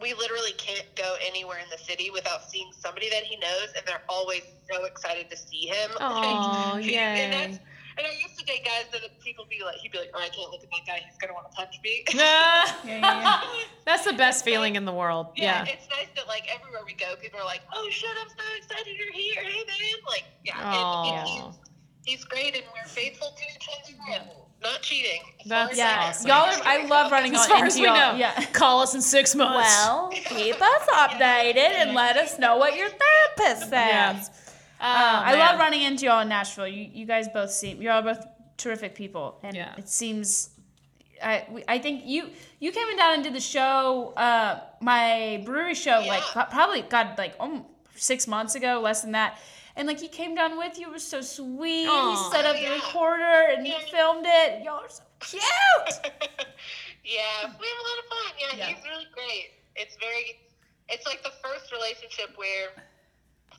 we literally can't go anywhere in the city without seeing somebody that he knows, and they're always so excited to see him. Aw, Like, yay. And, that's, and I used to date guys that people be like, he'd be like, "Oh, I can't look at that guy. He's gonna want to punch me." Nah. Yeah, yeah, yeah. That's the best feeling in the world. Yeah, Yeah. it's nice that like everywhere we go, people are like, "Oh shit, I'm so excited you're here, hey man!" Like, yeah, and, and he's, he's great, and we're faithful to each other, and not cheating. as That's Yeah, awesome. y'all are. I love running As on far into as we y'all. know. Yeah. Call us in six months. Well, keep us updated and let us know what your therapist says. Yeah. Uh, I love running into y'all in Nashville. You, you guys both seem you're all both terrific people, and Yeah. it seems. I, we- I think you you came down and did the show, uh, my brewery show, like Yeah. pro- probably God like um, six months ago, less than that, and like he came down with you. It was so sweet. Aw. He set up the recorder and he filmed it. Y'all are so cute. yeah, we have a lot of fun. Yeah, Yeah. he's really great. It's very, it's like the first relationship where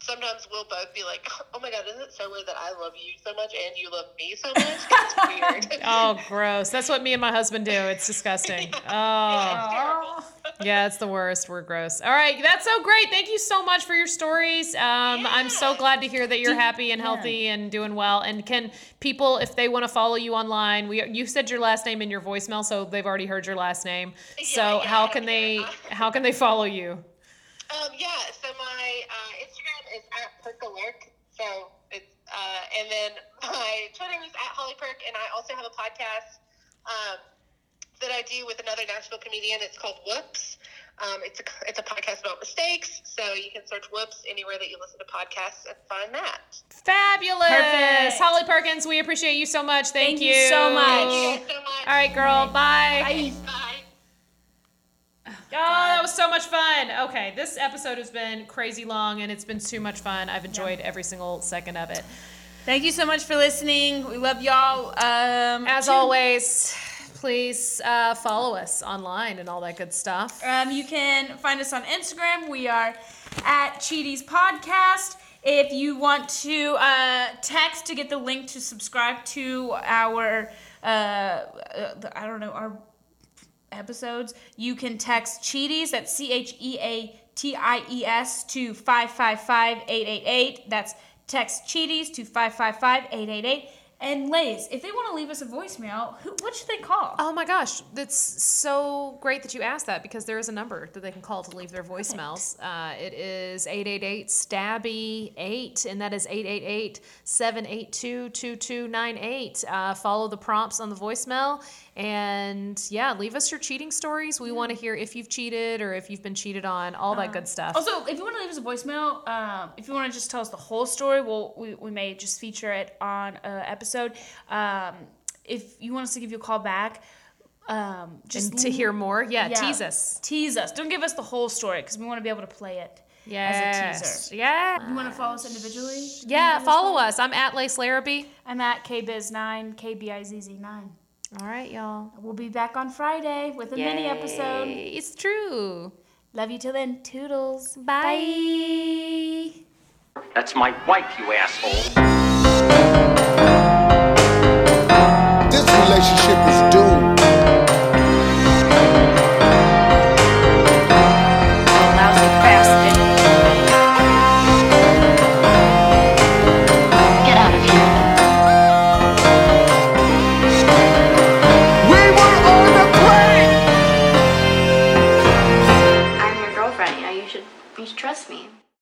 sometimes we'll both be like, "Oh my god, isn't it so weird that I love you so much and you love me so much?" It's weird. Oh, gross. That's what me and my husband do. It's disgusting. Oh. Yeah, it's. Yeah, it's the worst. We're gross. All right, that's so great. Thank you so much for your stories. Um, I'm so glad to hear that you're happy and healthy and doing well. And can people, if they want to follow you online, we you said your last name in your voicemail, so they've already heard your last name. So Yeah, yeah, how can don't they how can they follow you? Um, yeah, so my uh, Instagram is at Perkalerk. So it's uh, and then my Twitter is at Holly Perk, and I also have a podcast um, that I do with another Nashville comedian. It's called Whoops. Um, it's a it's a podcast about mistakes. So you can search Whoops anywhere that you listen to podcasts and find that. Fabulous. Perfect. Holly Perkins, we appreciate you so much. Thank, Thank you so much. Thank you so much. All right, girl. Bye. Bye. Oh, that was so much fun. Okay, this episode has been crazy long and it's been too much fun. I've enjoyed every single second of it. Thank you so much for listening. We love y'all. Um, As tune- always, please uh, follow us online and all that good stuff. Um, you can find us on Instagram. We are at Cheaties Podcast. If you want to uh, text to get the link to subscribe to our, uh, uh, I don't know, our episodes, you can text Cheaties, that's C H E A T I E S, to 555 888. That's text Cheaties to 555 888. And Lace, if they want to leave us a voicemail, who, what should they call? Oh my gosh, that's so great that you asked that because there is a number that they can call to leave their voicemails. Uh, it is 888 Stabby 8, and that is 888 782 2298. Uh, Follow the prompts on the voicemail. And yeah, leave us your cheating stories. We want to hear if you've cheated or if you've been cheated on, all that good stuff. Also, if you want to leave us a voicemail, um, if you want to just tell us the whole story, we'll, we, we may just feature it on an episode. Um, if you want us to give you a call back, um, just and to hear more, yeah, yeah, tease us. Tease us. Don't give us the whole story because we want to be able to play it Yes. as a teaser. Yeah. You want to follow us individually? Yeah, follow us. I'm at Lace Larrabee. I'm at KBiz9, KBIZZ9. All right, y'all. We'll be back on Friday with a mini episode. It's true. Love you till then. Toodles. Bye. That's my wife, you asshole. This relationship is doomed.